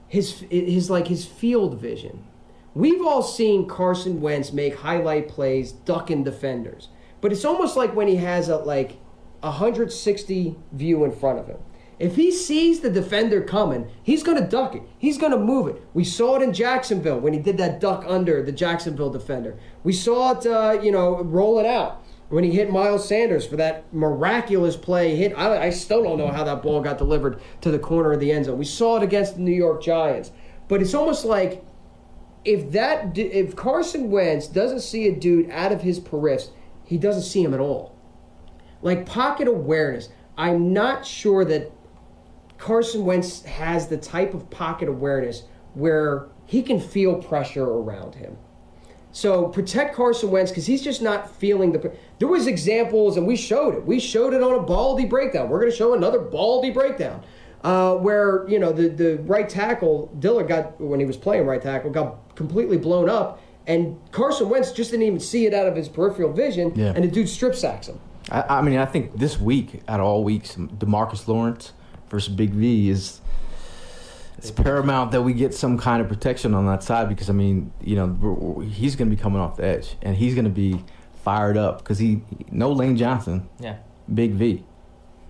his his like his field vision. We've all seen Carson Wentz make highlight plays ducking defenders, but it's almost like when he has a like 160 view in front of him. If he sees the defender coming, he's going to duck it. He's going to move it. We saw it in Jacksonville when he did that duck under the Jacksonville defender. We saw it, uh, you know, roll it out when he hit Miles Sanders for that miraculous play hit. I, I, still don't know how that ball got delivered to the corner of the end zone. We saw it against the New York Giants, but it's almost like if that if Carson Wentz doesn't see a dude out of his periffs, he doesn't see him at all. Like pocket awareness. I'm not sure that Carson Wentz has the type of pocket awareness where he can feel pressure around him. So protect Carson Wentz because he's just not feeling the. There was examples, and we showed it. We showed it on a baldy breakdown. We're going to show another baldy breakdown uh, where you know the the right tackle Dillard got when he was playing right tackle got completely blown up, and Carson Wentz just didn't even see it out of his peripheral vision,
Yeah.
and the dude strip sacks him.
I, I mean, I think this week, out of all weeks, Demarcus Lawrence versus Big V is it's paramount that we get some kind of protection on that side because I mean, you know, he's going to be coming off the edge and he's going to be fired up because he no Lane Johnson,
Yeah.
Big V.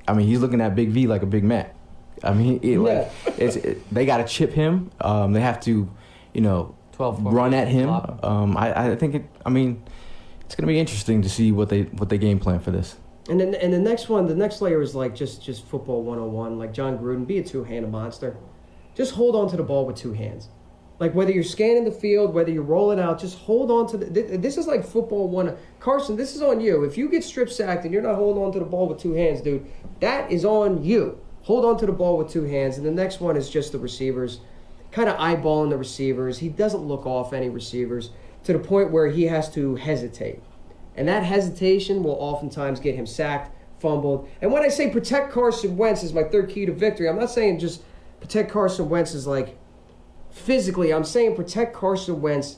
I mean, he's looking at Big V like a Big Mac. I mean, it, like it's it, they got to chip him. Um, they have to, you know,
12
run at him. Um, I, I think it. I mean, it's going to be interesting to see what they what they game plan for this.
And then and the next one, the next layer is like just just football 101, like Jon Gruden, be a two-handed monster. Just hold on to the ball with two hands. Like whether you're scanning the field, whether you're rolling out, just hold on to the. This is like football one. Carson, this is on you. If you get strip sacked and you're not holding on to the ball with two hands, dude, that is on you. Hold on to the ball with two hands. And the next one is just the receivers, kind of eyeballing the receivers. He doesn't look off any receivers to the point where he has to hesitate. And that hesitation will oftentimes get him sacked, fumbled. And when I say protect Carson Wentz is my third key to victory, I'm not saying just protect Carson Wentz is like physically. I'm saying protect Carson Wentz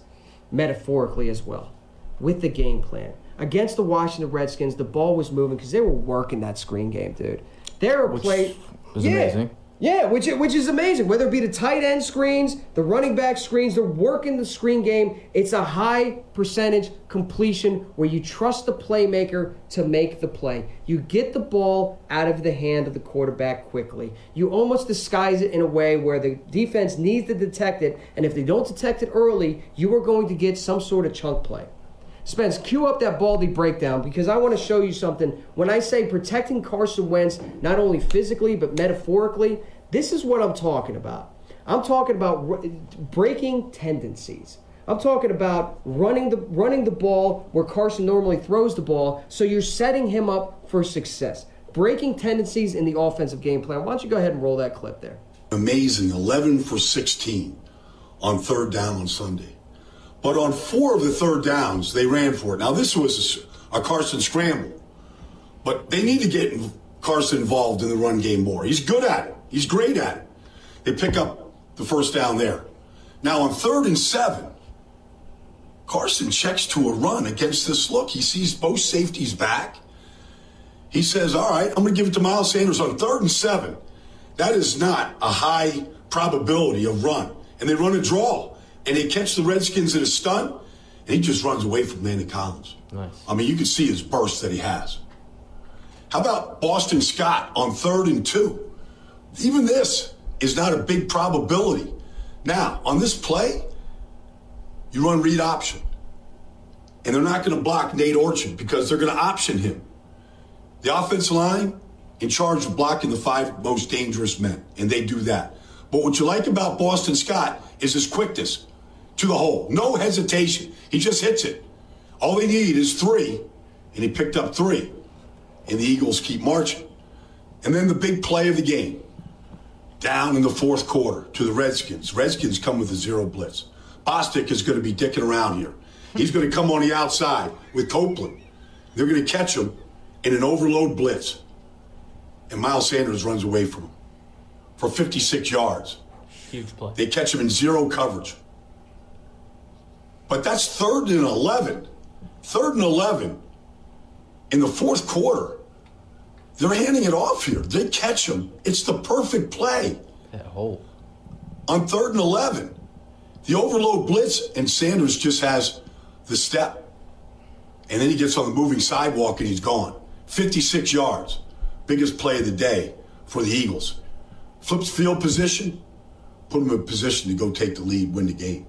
metaphorically as well with the game plan. Against the Washington Redskins, the ball was moving because they were working that screen game, dude. They were
Which
play.
was
yeah.
amazing.
Yeah, which which is amazing. Whether it be the tight end screens, the running back screens, they're working the screen game. It's a high percentage completion where you trust the playmaker to make the play. You get the ball out of the hand of the quarterback quickly. You almost disguise it in a way where the defense needs to detect it, and if they don't detect it early, you are going to get some sort of chunk play. Spence, cue up that Baldy breakdown because I want to show you something. When I say protecting Carson Wentz, not only physically but metaphorically, this is what I'm talking about. I'm talking about breaking tendencies. I'm talking about running the running the ball where Carson normally throws the ball, so you're setting him up for success. Breaking tendencies in the offensive game plan. Why don't you go ahead and roll that clip there?
amazing 11 for 16 on third down on Sunday. But on four of the third downs, they ran for it. Now, this was a, Carson scramble, but they need to get Carson involved in the run game more. He's good at it, he's great at it. They pick up the first down there. Now, on third and seven, Carson checks to a run against this look. He sees both safeties back. He says, All right, I'm going to give it to Miles Sanders on third and seven. That is not a high probability of run. And they run a draw. And they catch the Redskins in a stunt. And he just runs away from Landon Collins.
Nice.
I mean, you can see his burst that he has. How about Boston Scott on third and two? Even this is not a big probability. Now, on this play, you run read option. And they're not going to block Nate Orchard because they're going to option him. The offensive line in charge of blocking the five most dangerous men, and they do that. But what you like about Boston Scott is his quickness to the hole. No hesitation. He just hits it. All they need is three, and he picked up three. And the Eagles keep marching. And then the big play of the game. Down in the fourth quarter to the Redskins. Redskins come with a zero blitz. Bostic is going to be dicking around here. He's going to come on the outside with Copeland. They're going to catch him in an overload blitz. And Miles Sanders runs away from him for 56 yards.
Huge play.
They catch him in zero coverage. But that's third and 11. Third and 11 in the fourth quarter. They're handing it off here. They catch him. It's the perfect play
That hole.
on third and 11. The overload blitz, and Sanders just has the step. And then he gets on the moving sidewalk and he's gone. 56 yards. Biggest play of the day for the Eagles. Flips field position, put him in position to go take the lead, win the game.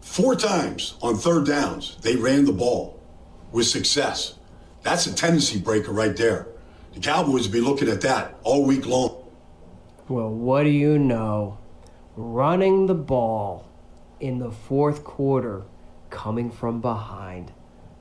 Four times on third downs, they ran the ball with success. That's a tendency breaker right there. The Cowboys will be looking at that all week long.
Well, what do you know? Running the ball in the fourth quarter, coming from behind.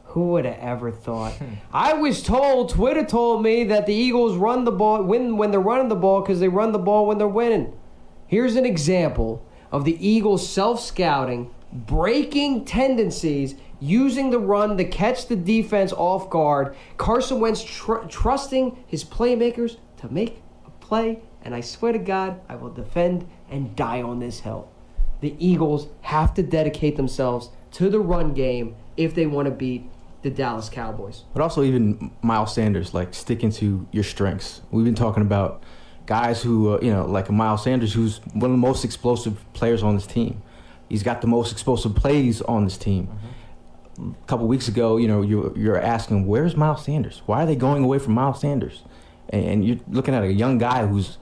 Who would have ever thought? Hmm. I was told, Twitter told me that the Eagles run the ball, win when they're running the ball because they run the ball when they're winning. Here's an example of the Eagles self scouting, breaking tendencies, using the run to catch the defense off guard. Carson Wentz tr- trusting his playmakers to make a play, and I swear to God, I will defend and die on this hill. The Eagles have to dedicate themselves to the run game if they want to beat the Dallas Cowboys.
But also even Miles Sanders, like sticking to your strengths. We've been talking about guys who, uh, you know, like Miles Sanders, who's one of the most explosive players on this team. He's got the most explosive plays on this team. A couple weeks ago, you know, you're, you're asking, where's Miles Sanders? Why are they going away from Miles Sanders? And, you're looking at a young guy who's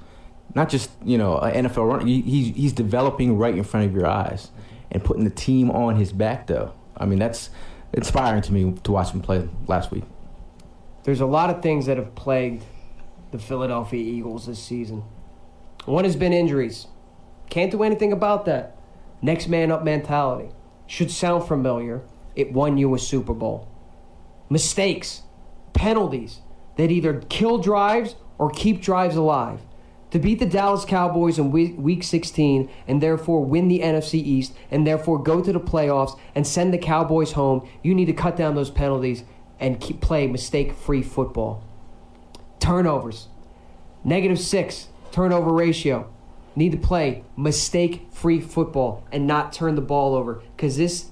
not just, you know, an NFL runner. He, he's, he's developing right in front of your eyes and putting the team on his back, though. I mean, that's inspiring to me to watch him play last week.
There's a lot of things that have plagued the Philadelphia Eagles this season. One has been injuries. Can't do anything about that. Next man up mentality. Should sound familiar. It won you a Super Bowl. Mistakes, penalties that either kill drives or keep drives alive. To beat the Dallas Cowboys in week week 16 and therefore win the NFC East and therefore go to the playoffs and send the Cowboys home, you need to cut down those penalties and keep play mistake free football. Turnovers. Negative six turnover ratio. Need to play mistake free football and not turn the ball over. Because this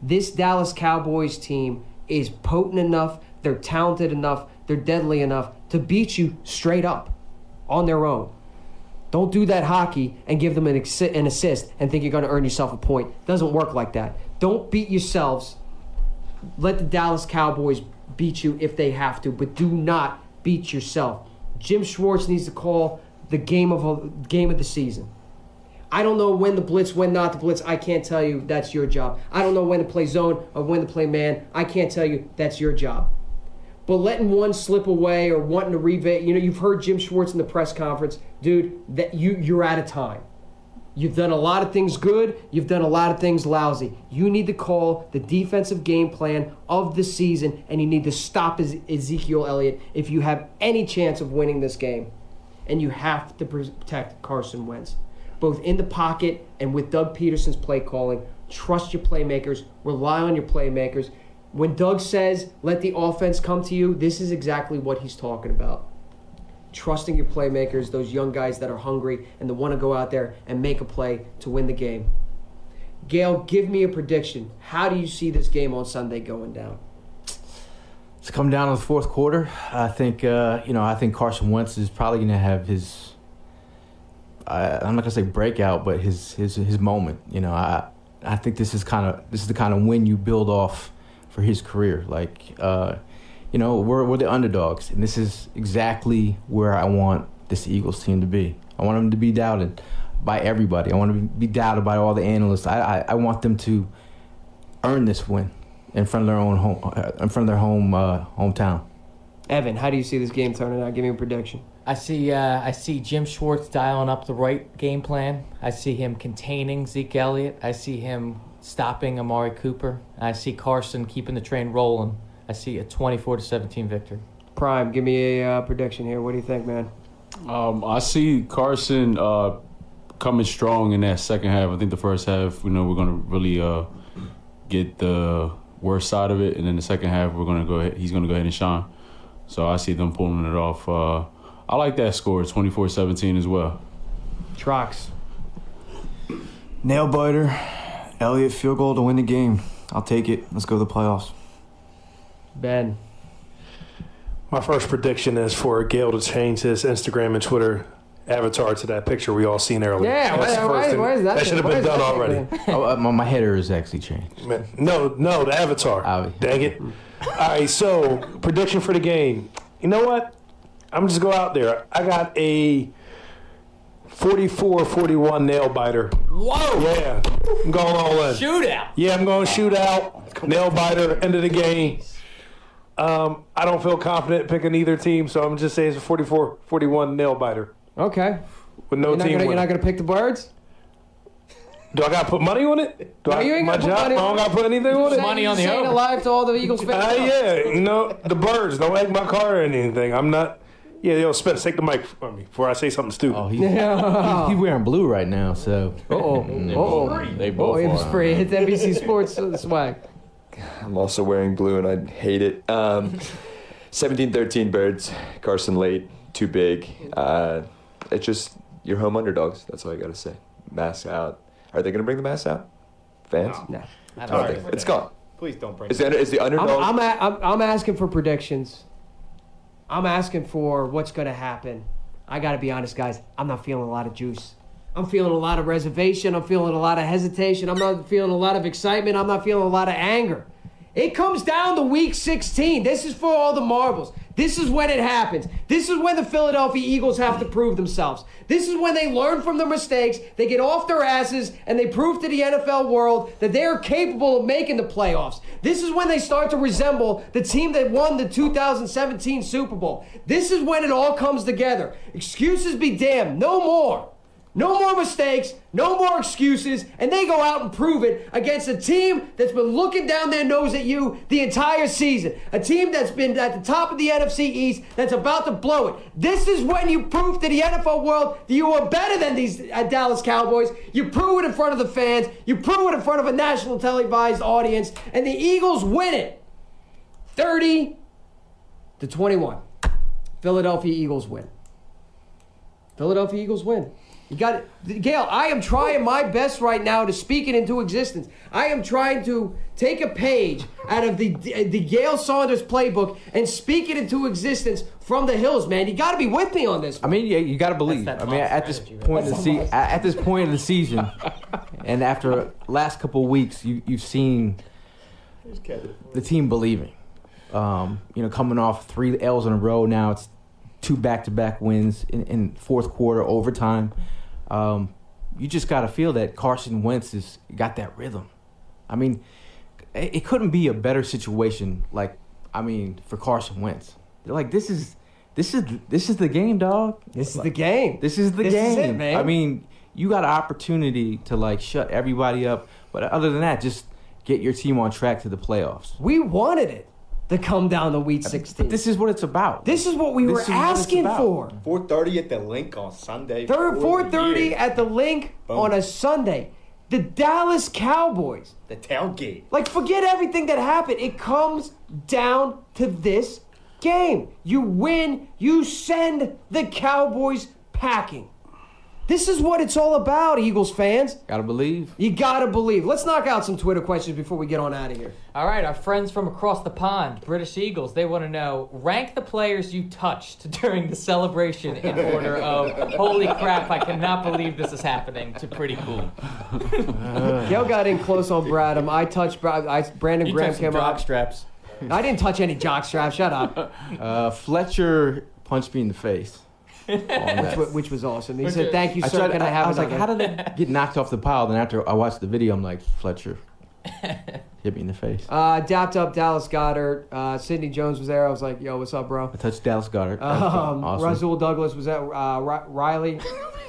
this Dallas Cowboys team is potent enough, they're talented enough, they're deadly enough to beat you straight up on their own. Don't do that hockey and give them an, an assist and think you're going to earn yourself a point. Doesn't work like that. Don't beat yourselves. Let the Dallas Cowboys beat you if they have to, but do not beat yourself. Jim Schwartz needs to call the game of a, game of the season. I don't know when the blitz, when not the blitz. I can't tell you. That's your job. I don't know when to play zone or when to play man. I can't tell you. That's your job. But letting one slip away or wanting to revamp, you know, you've heard Jim Schwartz in the press conference, dude. That you you're out of time. You've done a lot of things good. You've done a lot of things lousy. You need to call the defensive game plan of the season, and you need to stop Ezekiel Elliott if you have any chance of winning this game. And you have to protect Carson Wentz, both in the pocket and with Doug Pederson's play calling. Trust your playmakers. Rely on your playmakers. When Doug says, let the offense come to you, this is exactly what he's talking about. Trusting your playmakers, those young guys that are hungry and that want to go out there and make a play to win the game. Gail, give me a prediction. How do you see this game on Sunday going down?
It's come down to the fourth quarter. I think uh, you know. I think Carson Wentz is probably going to have his. I, I'm not gonna say breakout, but his his his moment. You know, I I think this is kind of this is the kind of win you build off for his career. Like, uh, you know, we're we're the underdogs, and this is exactly where I want this Eagles team to be. I want them to be doubted by everybody. I want to be doubted by all the analysts. I I, I want them to earn this win in front of their own home, uh, in front of their home uh, hometown.
Evan, how do you see this game turning out? Give me a prediction.
I see. Uh, I see Jim Schwartz dialing up the right game plan. I see him containing Zeke Elliott. I see him stopping Amari Cooper. I see Carson keeping the train rolling. I see a twenty-four to seventeen victory.
Prime, give me a uh, prediction here. What do you think, man?
Um, I see Carson uh, coming strong in that second half. I think the first half, you know, we're gonna really uh, get the worst side of it, and then the second half, we're gonna go. Ahead, he's gonna go ahead and shine. So I see them pulling it off. Uh, I like that score, 24-17 as well.
Trox.
Nail biter. Elliott field goal to win the game. I'll take it. Let's go to the playoffs.
Ben.
My first prediction is for Gail to change his Instagram and Twitter avatar to that picture we all seen earlier.
Yeah,
That's
why-
the first
why-
thing-
why is that
That should have been done already.
oh, uh, my, my header is actually changed.
Man, No, no, the avatar. Dang it. All right, so prediction for the game. You know what? I'm just go out there. I got a 44-41 nail biter.
Whoa!
Yeah, I'm going all in.
Shootout.
Yeah, I'm going shootout. Nail biter. End of the game. Um, I don't feel confident picking either team, so I'm just saying it's a 44-41 nail biter.
Okay.
With no
you're not
team
gonna, You're not going to pick the birds?
Do I got to put money on it? Do
No,
I,
you ain't
my
gotta put
job,
money
I don't got to put anything on it?
Money on the
Saying
over.
alive to all the Eagles fans.
Uh, yeah, you know, the birds don't egg my car or anything. I'm not. Yeah, yo, Spence, take the mic from me before I say something stupid.
Oh, he's, he's, he's wearing blue right now, so.
Uh-oh.
They
Uh-oh.
both- They
Oh,
both
it was free. It's NBC Sports swag.
I'm also wearing blue and I hate it. Um, 17-13 birds. Carson late, too big. Uh, it's just your home underdogs. That's all I gotta say. Mask out. Are they gonna bring the mask out? Fans?
No.
I don't think it's gone.
Please don't bring.
Is the, under- is the
I'm,
underdog?
I'm, a, I'm, I'm asking for predictions. I'm asking for what's going to happen. I got to be honest, guys. I'm not feeling a lot of juice. I'm feeling a lot of reservation. I'm feeling a lot of hesitation. I'm not feeling a lot of excitement. I'm not feeling a lot of anger. It comes down to week 16. This is for all the marbles. This is when it happens. This is when the Philadelphia Eagles have to prove themselves. This is when they learn from their mistakes, they get off their asses, and they prove to the NFL world that they are capable of making the playoffs. This is when they start to resemble the team that won the 2017 Super Bowl. This is when it all comes together. Excuses be damned. No more. No more mistakes, no more excuses, and they go out and prove it against a team that's been looking down their nose at you the entire season. A team that's been at the top of the NFC East that's about to blow it. This is when you prove to the NFL world that you are better than these uh, Dallas Cowboys. You prove it in front of the fans, you prove it in front of a national televised audience, and the Eagles win it 30 to 21. Philadelphia Eagles win. Philadelphia Eagles win. You got it. Gail, I am trying my best right now to speak it into existence. I am trying to take a page out of the the Gail Saunders playbook and speak it into existence from the hills, man. You got to be with me on this.
I mean, yeah, you got to believe. I mean, at this
strategy,
point of the se- at this point of the season, and after last couple of weeks, you you've seen the team believing. Um, you know, coming off three L's in a row, now it's two back-to-back wins in, in fourth quarter overtime. Um, you just got to feel that Carson Wentz has got that rhythm. I mean, it, it couldn't be a better situation. Like, I mean, for Carson Wentz, They're like this is this is this is the game, dog.
This is the game.
This is the
This is
game,
it, man.
I mean, you got an opportunity to like shut everybody up, but other than that, just get your team on track to the playoffs.
We wanted it to come down to week 16.
This is what it's about.
This is what we
This
were
is what it's
asking for.
4:30 at the Linc on Sunday.
Third, 4:30 at the Linc
Boom.
on a Sunday. The Dallas Cowboys.
the tailgate.
Like, forget everything that happened. It comes down to this game. You win, you send the Cowboys packing. This is what it's all about, Eagles fans.
Gotta believe.
You gotta believe. Let's knock out some Twitter questions before we get on out of here.
All right, our friends from across the pond, British Eagles, they want to know rank the players you touched during the celebration in order of holy crap, I cannot believe this is happening to pretty cool.
Gail got in close on Bradham. I touched Brad. I, Brandon
You
Graham
touched some
came
jock
up.
straps.
I didn't touch any jock straps. Shut up.
Uh, Fletcher punched me in the face. On that.
Which, wa- which was awesome. He
Which
said,
is-
"Thank you,
I,
sir.
tried,
Can I
I,
have
I was like,
another?"
how did it get knocked off the pile? Then after I watched the video, I'm like, Fletcher hit me in the face.
Uh, dapped up Dallas Goedert. Uh, Sidney Jones was there. I was like, "Yo, what's up, bro?"
I touched Dallas Goedert.
Um,
awesome.
Rasul Douglas was at uh, Ri- Riley,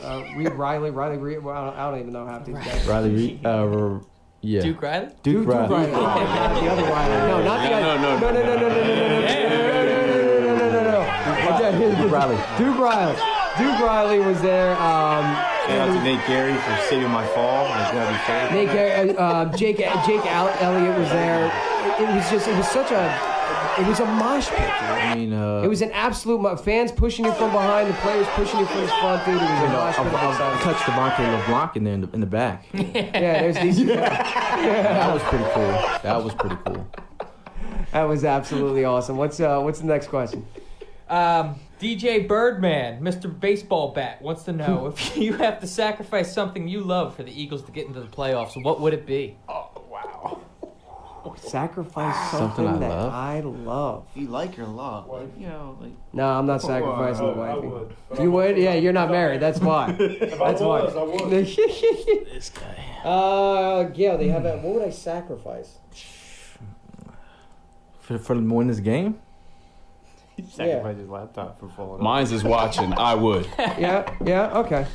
uh, Reed Riley, Riley Reed. Well, I, don't, I don't even know half these guys.
Riley Reed. Uh, r- yeah.
Duke Riley?
Duke,
Duke
Riley.
Riley. Oh, God, the other Riley. No, not the other.
no,
no, no, no, no, no, no, no, no, no, no, no, no, no.
Duke Riley.
Duke Riley. Duke Riley was there. Um,
Shout out to Nate Gerry for saving my fall. It's gonna be safe.
Nate Gerry, uh, uh, Jake Jake Al- Elliott was there. It, it was just it was such a it was a mosh pit. Dude.
I mean, uh,
It was an absolute mo- fans pushing you from behind, the players pushing you from the front, dude. It was a mosh
I,
pit.
I, I
outside.
touched Devontae LeBlanc in there in the, in the back.
Yeah, there's these.
Yeah, That was pretty cool. That was pretty cool.
That was absolutely awesome. What's uh, what's the next question?
Um, DJ Birdman, Mr. Baseball Bat, wants to know if you have to sacrifice something you love for the Eagles to get into the playoffs, what would it be? Oh, wow.
Sacrifice
Something
something,
I
that
love?
I love.
If you like your love, like, you know, like
No, I'm not sacrificing the
I
wifey.
would.
You would? Yeah, you're not married. That's why. That's why.
was, I would.
This guy.
Uh, Gail, they have that. What would I sacrifice?
For, for them to win this game?
Sacrifice his laptop for falling.
Mine's is watching. I would.
Yeah, yeah, okay.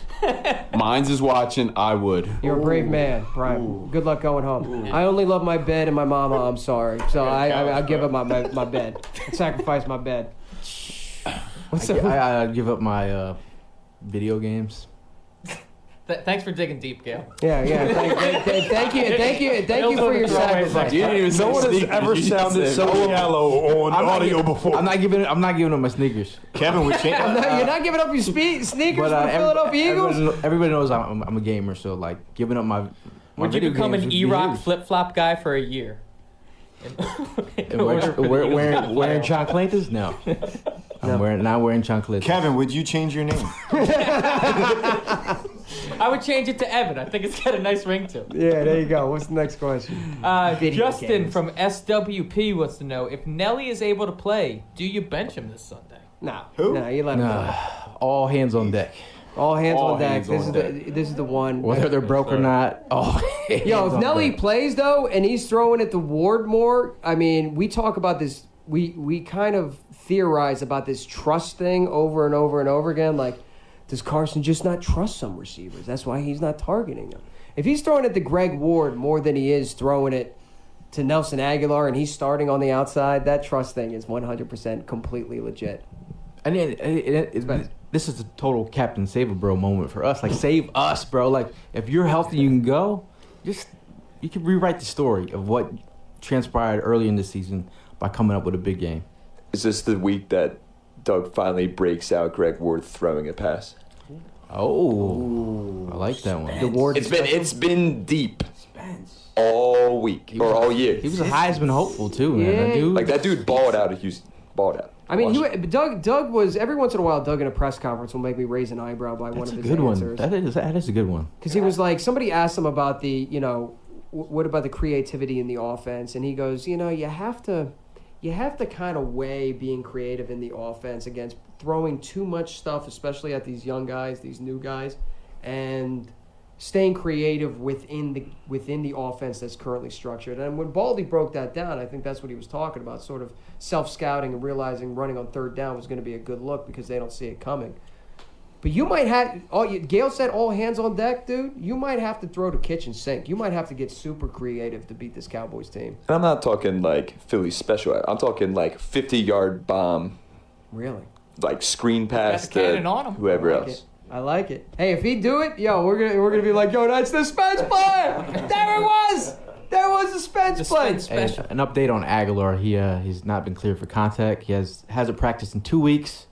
Mine's is watching. I would.
You're a brave man, Brian. Good luck going home. I only love my bed and my mama. I'm sorry, so I I, I give up my my, my bed. I sacrifice my bed. What's
I,
up?
I, I give up my uh, video games.
Th- thanks for digging deep, Gail.
Yeah, yeah. Thank, thank, thank, thank you, thank you, thank you for your sacrifice.
You didn't even
No one has ever sounded so shallow on
I'm
audio
gi-
before.
I'm not giving. I'm not giving up my sneakers.
Kevin, we changed.
I'm not- you're not giving up your spe- sneakers
But
for
uh,
the
every-
Philadelphia Eagles.
everybody, kno- everybody knows I'm, I'm a gamer, so like giving up my. my
Would you
video
become an
would
E Rock flip flop guy for a year? In- in
And
order
wearing,
for
wearing, wearing,
make the
chancletas? No. I'm wearing not wearing chancletas.
Kevin, would you change your name?
I would change it to Evan. I think it's got a nice ring to it.
Yeah, there you go. What's the next question?
Uh,
Video
Justin
games.
from SWP wants to know if Nelly is able to play. Do you bench him this Sunday?
No,
Who?
no, you let him go.
Nah, all hands on deck.
All hands
All
on deck.
hands
this
on
is the this is the one.
Whether they're broke or not. Oh,
Yo, if Nelly
deck.
plays though, and he's throwing at the Ward more, I mean, we talk about this. We we kind of theorize about this trust thing over and over and over again. Like, does Carson just not trust some receivers? That's why he's not targeting them. If he's throwing it to Greg Ward more than he is throwing it to Nelson Agholor, and he's starting on the outside, that trust thing is one hundred percent completely legit.
And it, it, it, it, this is a total Captain Save a Bro moment for us. Like, save us, bro. Like, if you're healthy, you can go. Just you can rewrite the story of what transpired early in the season by coming up with a big game.
Is this the week that Doug finally breaks out Greg Ward throwing a pass?
Oh, I like that one.
The Ward.
It's been it's been deep all week or all year.
He was a Heisman hopeful too, man. That
Yeah.
dude.
Like that dude balled out of Houston. Balled out.
I mean, he, Doug. Doug was every once in a while. Doug in a press conference will make me raise an eyebrow by one of
a
his
good one.
answers.
That is that is a good one.
Because he was like, somebody asked him about the, you know, what about the creativity in the offense, and he goes, you know, you have to, you have to kind of weigh being creative in the offense against throwing too much stuff, especially at these young guys, these new guys, and staying creative within the within the offense that's currently structured. And when Baldy broke that down, I think that's what he was talking about, sort of self scouting and realizing running on third down was going to be a good look because they don't see it coming. But you might have all you, Gail said all hands on deck, dude. You might have to throw the kitchen sink. You might have to get super creative to beat this Cowboys team.
And I'm not talking like Philly special. I'm talking like 50 yard bomb,
Really.
Like screen pass
the
to
on him.
whoever
I like
else.
it. I like it. Hey, if he do it, yo, we're gonna we're gonna be like, yo, that's the Spence play. there it was. There was the Spence
The
play.
Spence
And
special.
an update on Agholor. He uh, he's not been cleared for contact. He has hasn't practiced in two weeks,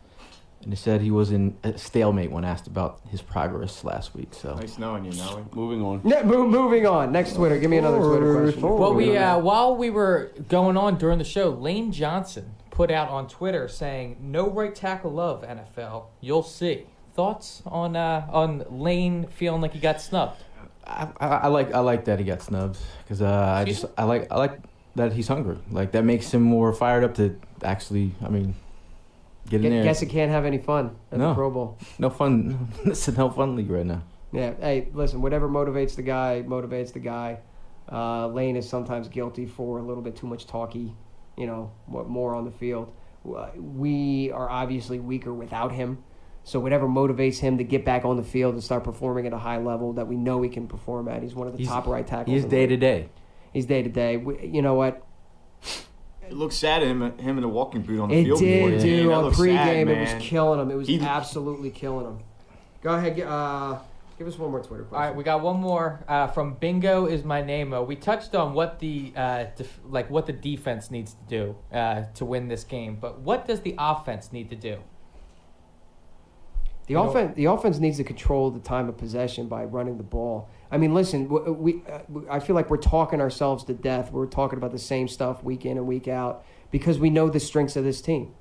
and he said he was in a stalemate when asked about his progress last week. So
Nice knowing you, Nelly.
Moving on.
Ne- mo- moving on. Next Twitter. Give me another Twitter question.
Well, we uh, while we were going on during the show, Lane Johnson put out on Twitter saying, "No right tackle love NFL. You'll see." Thoughts on uh, on Lane feeling like he got snubbed?
I, I, I like I like that he got snubbed because uh, I just I like I like that he's hungry. Like that makes him more fired up to actually. I mean, get in
Gu-
there.
Guess it can't have any fun at
No.
the Pro Bowl.
No fun. it's a no fun league right now.
Yeah. Hey, listen. Whatever motivates the guy motivates the guy. Uh, Lane is sometimes guilty for a little bit too much talky. You know, what more on the field. Uh, We are obviously weaker without him. So whatever motivates him to get back on the field and start performing at a high level that we know he can perform at. He's one of the
He's-
top right tackles.
He is
in the
day
league.
to day.
He's day to day. You know what?
It looks sad him him in the walking boot on the
It
field. before
did,
the game.
dude.
That
On pregame,
sad,
it was killing him. It was
He-
absolutely killing him. Go ahead. Uh, give us one more Twitter
All
question.
right, we got one more uh, from Bingo is my name. Uh, we touched on what the uh, def- like what the defense needs to do uh, to win this game, but what does the offense need to do?
The
You know-
offense, the offense needs to control the time of possession by running the ball. I mean, listen, w- we, uh, we- I feel like we're talking ourselves to death. We're talking about the same stuff week in and week out because we know the strengths of this team.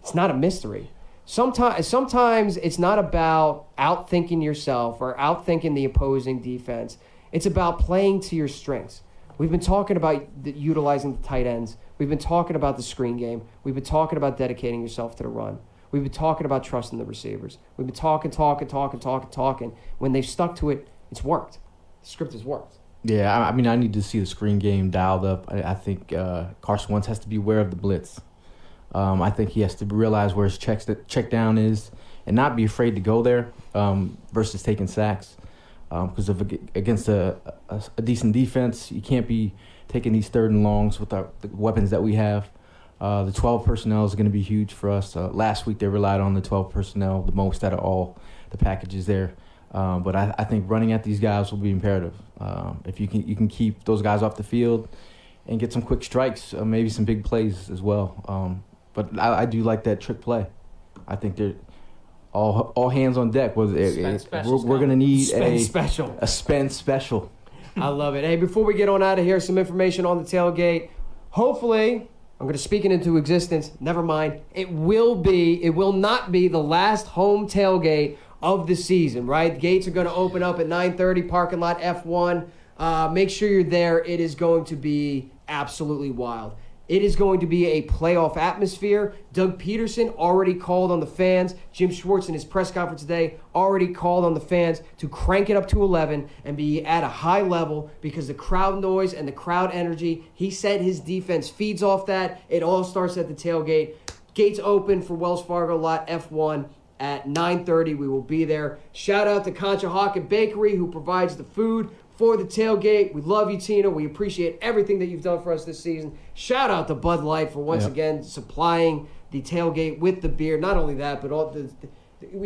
It's not a mystery. Sometimes, sometimes it's not about outthinking yourself or outthinking the opposing defense. It's about playing to your strengths. We've been talking about the, utilizing the tight ends. We've been talking about the screen game. We've been talking about dedicating yourself to the run. We've been talking about trusting the receivers. We've been talking, talking, talking, talking, talking. When they've stuck to it, it's worked. The script has worked.
Yeah, I, mean, I need to see the screen game dialed up. I, I think uh, Carson Wentz has to be aware of the blitz. Um, I think he has to realize where his check check down is and not be afraid to go there um, versus taking sacks. Because um, against a, a, a, decent defense, you can't be taking these third and longs with our, the weapons that we have. Uh, the 12 personnel is going to be huge for us. Uh, last week they relied on the 12 personnel the most out of all the packages there. Um, but I, I, think running at these guys will be imperative. Um, if you can you can keep those guys off the field and get some quick strikes, uh, maybe some big plays as well. Um, but I, I, do like that trick play. I think they're all all hands on deck. Was it, it, we're, we're going to need
spend
a
special
a spend special.
I love it. Hey, before we get on out of here, some information on the tailgate. Hopefully, I'm going to speak it into existence. Never mind. It will be. It will not be the last home tailgate of the season, right? gates are going to open up at 9:30, parking lot F1. Uh, make sure you're there. It is going to be absolutely wild. It is going to be a playoff atmosphere. Doug Pederson already called on the fans. Jim Schwartz in his press conference today already called on the fans to crank it up to 11 and be at a high level because the crowd noise and the crowd energy, he said his defense feeds off that. It all starts at the tailgate. Gates open for Wells Fargo lot F1 at 9:30. We will be there. Shout out to Conshohocken Bakery who provides the food for the tailgate. We love you, Tina. We appreciate everything that you've done for us this season. Shout out to Bud Light for once yep. again supplying the tailgate with the beer. Not only that, but all the, the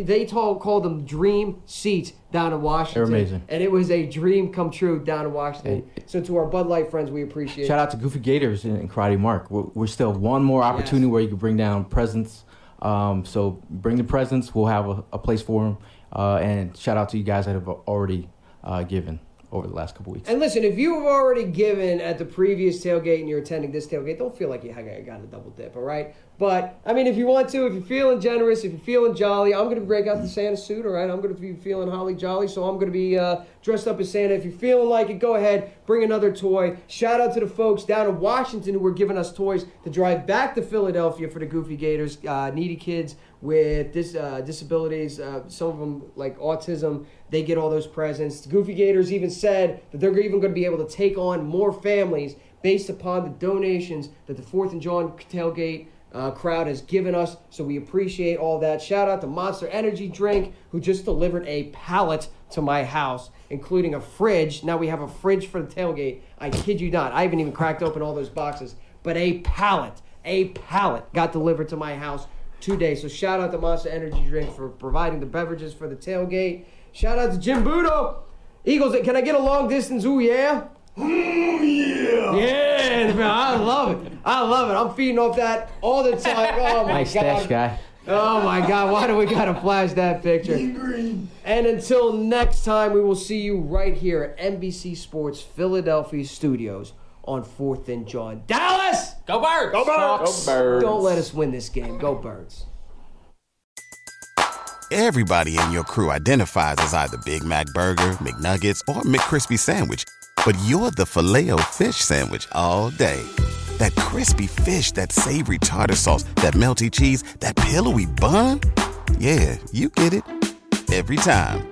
they told, called them dream seats down in Washington.
They're amazing.
And it was a dream come true down in Washington. So to our Bud Light friends, we appreciate
Shout out to Goofy Gators and Karate Mark. We're, we're still one more opportunity yes. where you can bring down presents um, so bring the presents. We'll have a, a place for them. Uh, and shout out to you guys that have already uh, given over the last couple weeks.
And listen, if you have already given at the previous tailgate and you're attending this tailgate, don't feel like you got a double dip, all right? But I mean, if you want to, if you're feeling generous, if you're feeling jolly, I'm going to break out the Santa suit. All right, I'm going to be feeling holly jolly, so I'm going to be uh, dressed up as Santa. If you're feeling like it, go ahead, bring another toy. Shout out to the folks down in Washington who were giving us toys to drive back to Philadelphia for the Goofy Gators, uh, needy kids with dis- uh, disabilities, uh, some of them like autism. They get all those presents. Goofy Gators even said that they're even going to be able to take on more families based upon the donations that the Fourth and John tailgate uh, crowd has given us. So we appreciate all that. Shout out to Monster Energy Drink, who just delivered a pallet to my house, including a fridge. Now we have a fridge for the tailgate. I kid you not. I haven't even cracked open all those boxes, but a pallet, a pallet got delivered to my house today. So shout out to Monster Energy Drink for providing the beverages for the tailgate. Shout out to Jim Budo. Eagles, can I get a long distance? Ooh, yeah.
Oh, yeah.
Yeah, man, I love it. I love it. I'm feeding off that all the time. Oh, my
nice
God.
stash guy.
Oh, my God. Why do we got to flash that picture? And until next time, we will see you right here at NBC Sports Philadelphia Studios on 4th and John. Dallas!
Go Birds!
Go Birds!
Go Birds!
Don't let us win this game. Go Birds.
Everybody in your crew identifies as either Big Mac Burger, McNuggets, or McCrispy Sandwich but you're the filet fish sandwich all day. That crispy fish, that savory tartar sauce, that melty cheese, that pillowy bun. Yeah, you get it every time.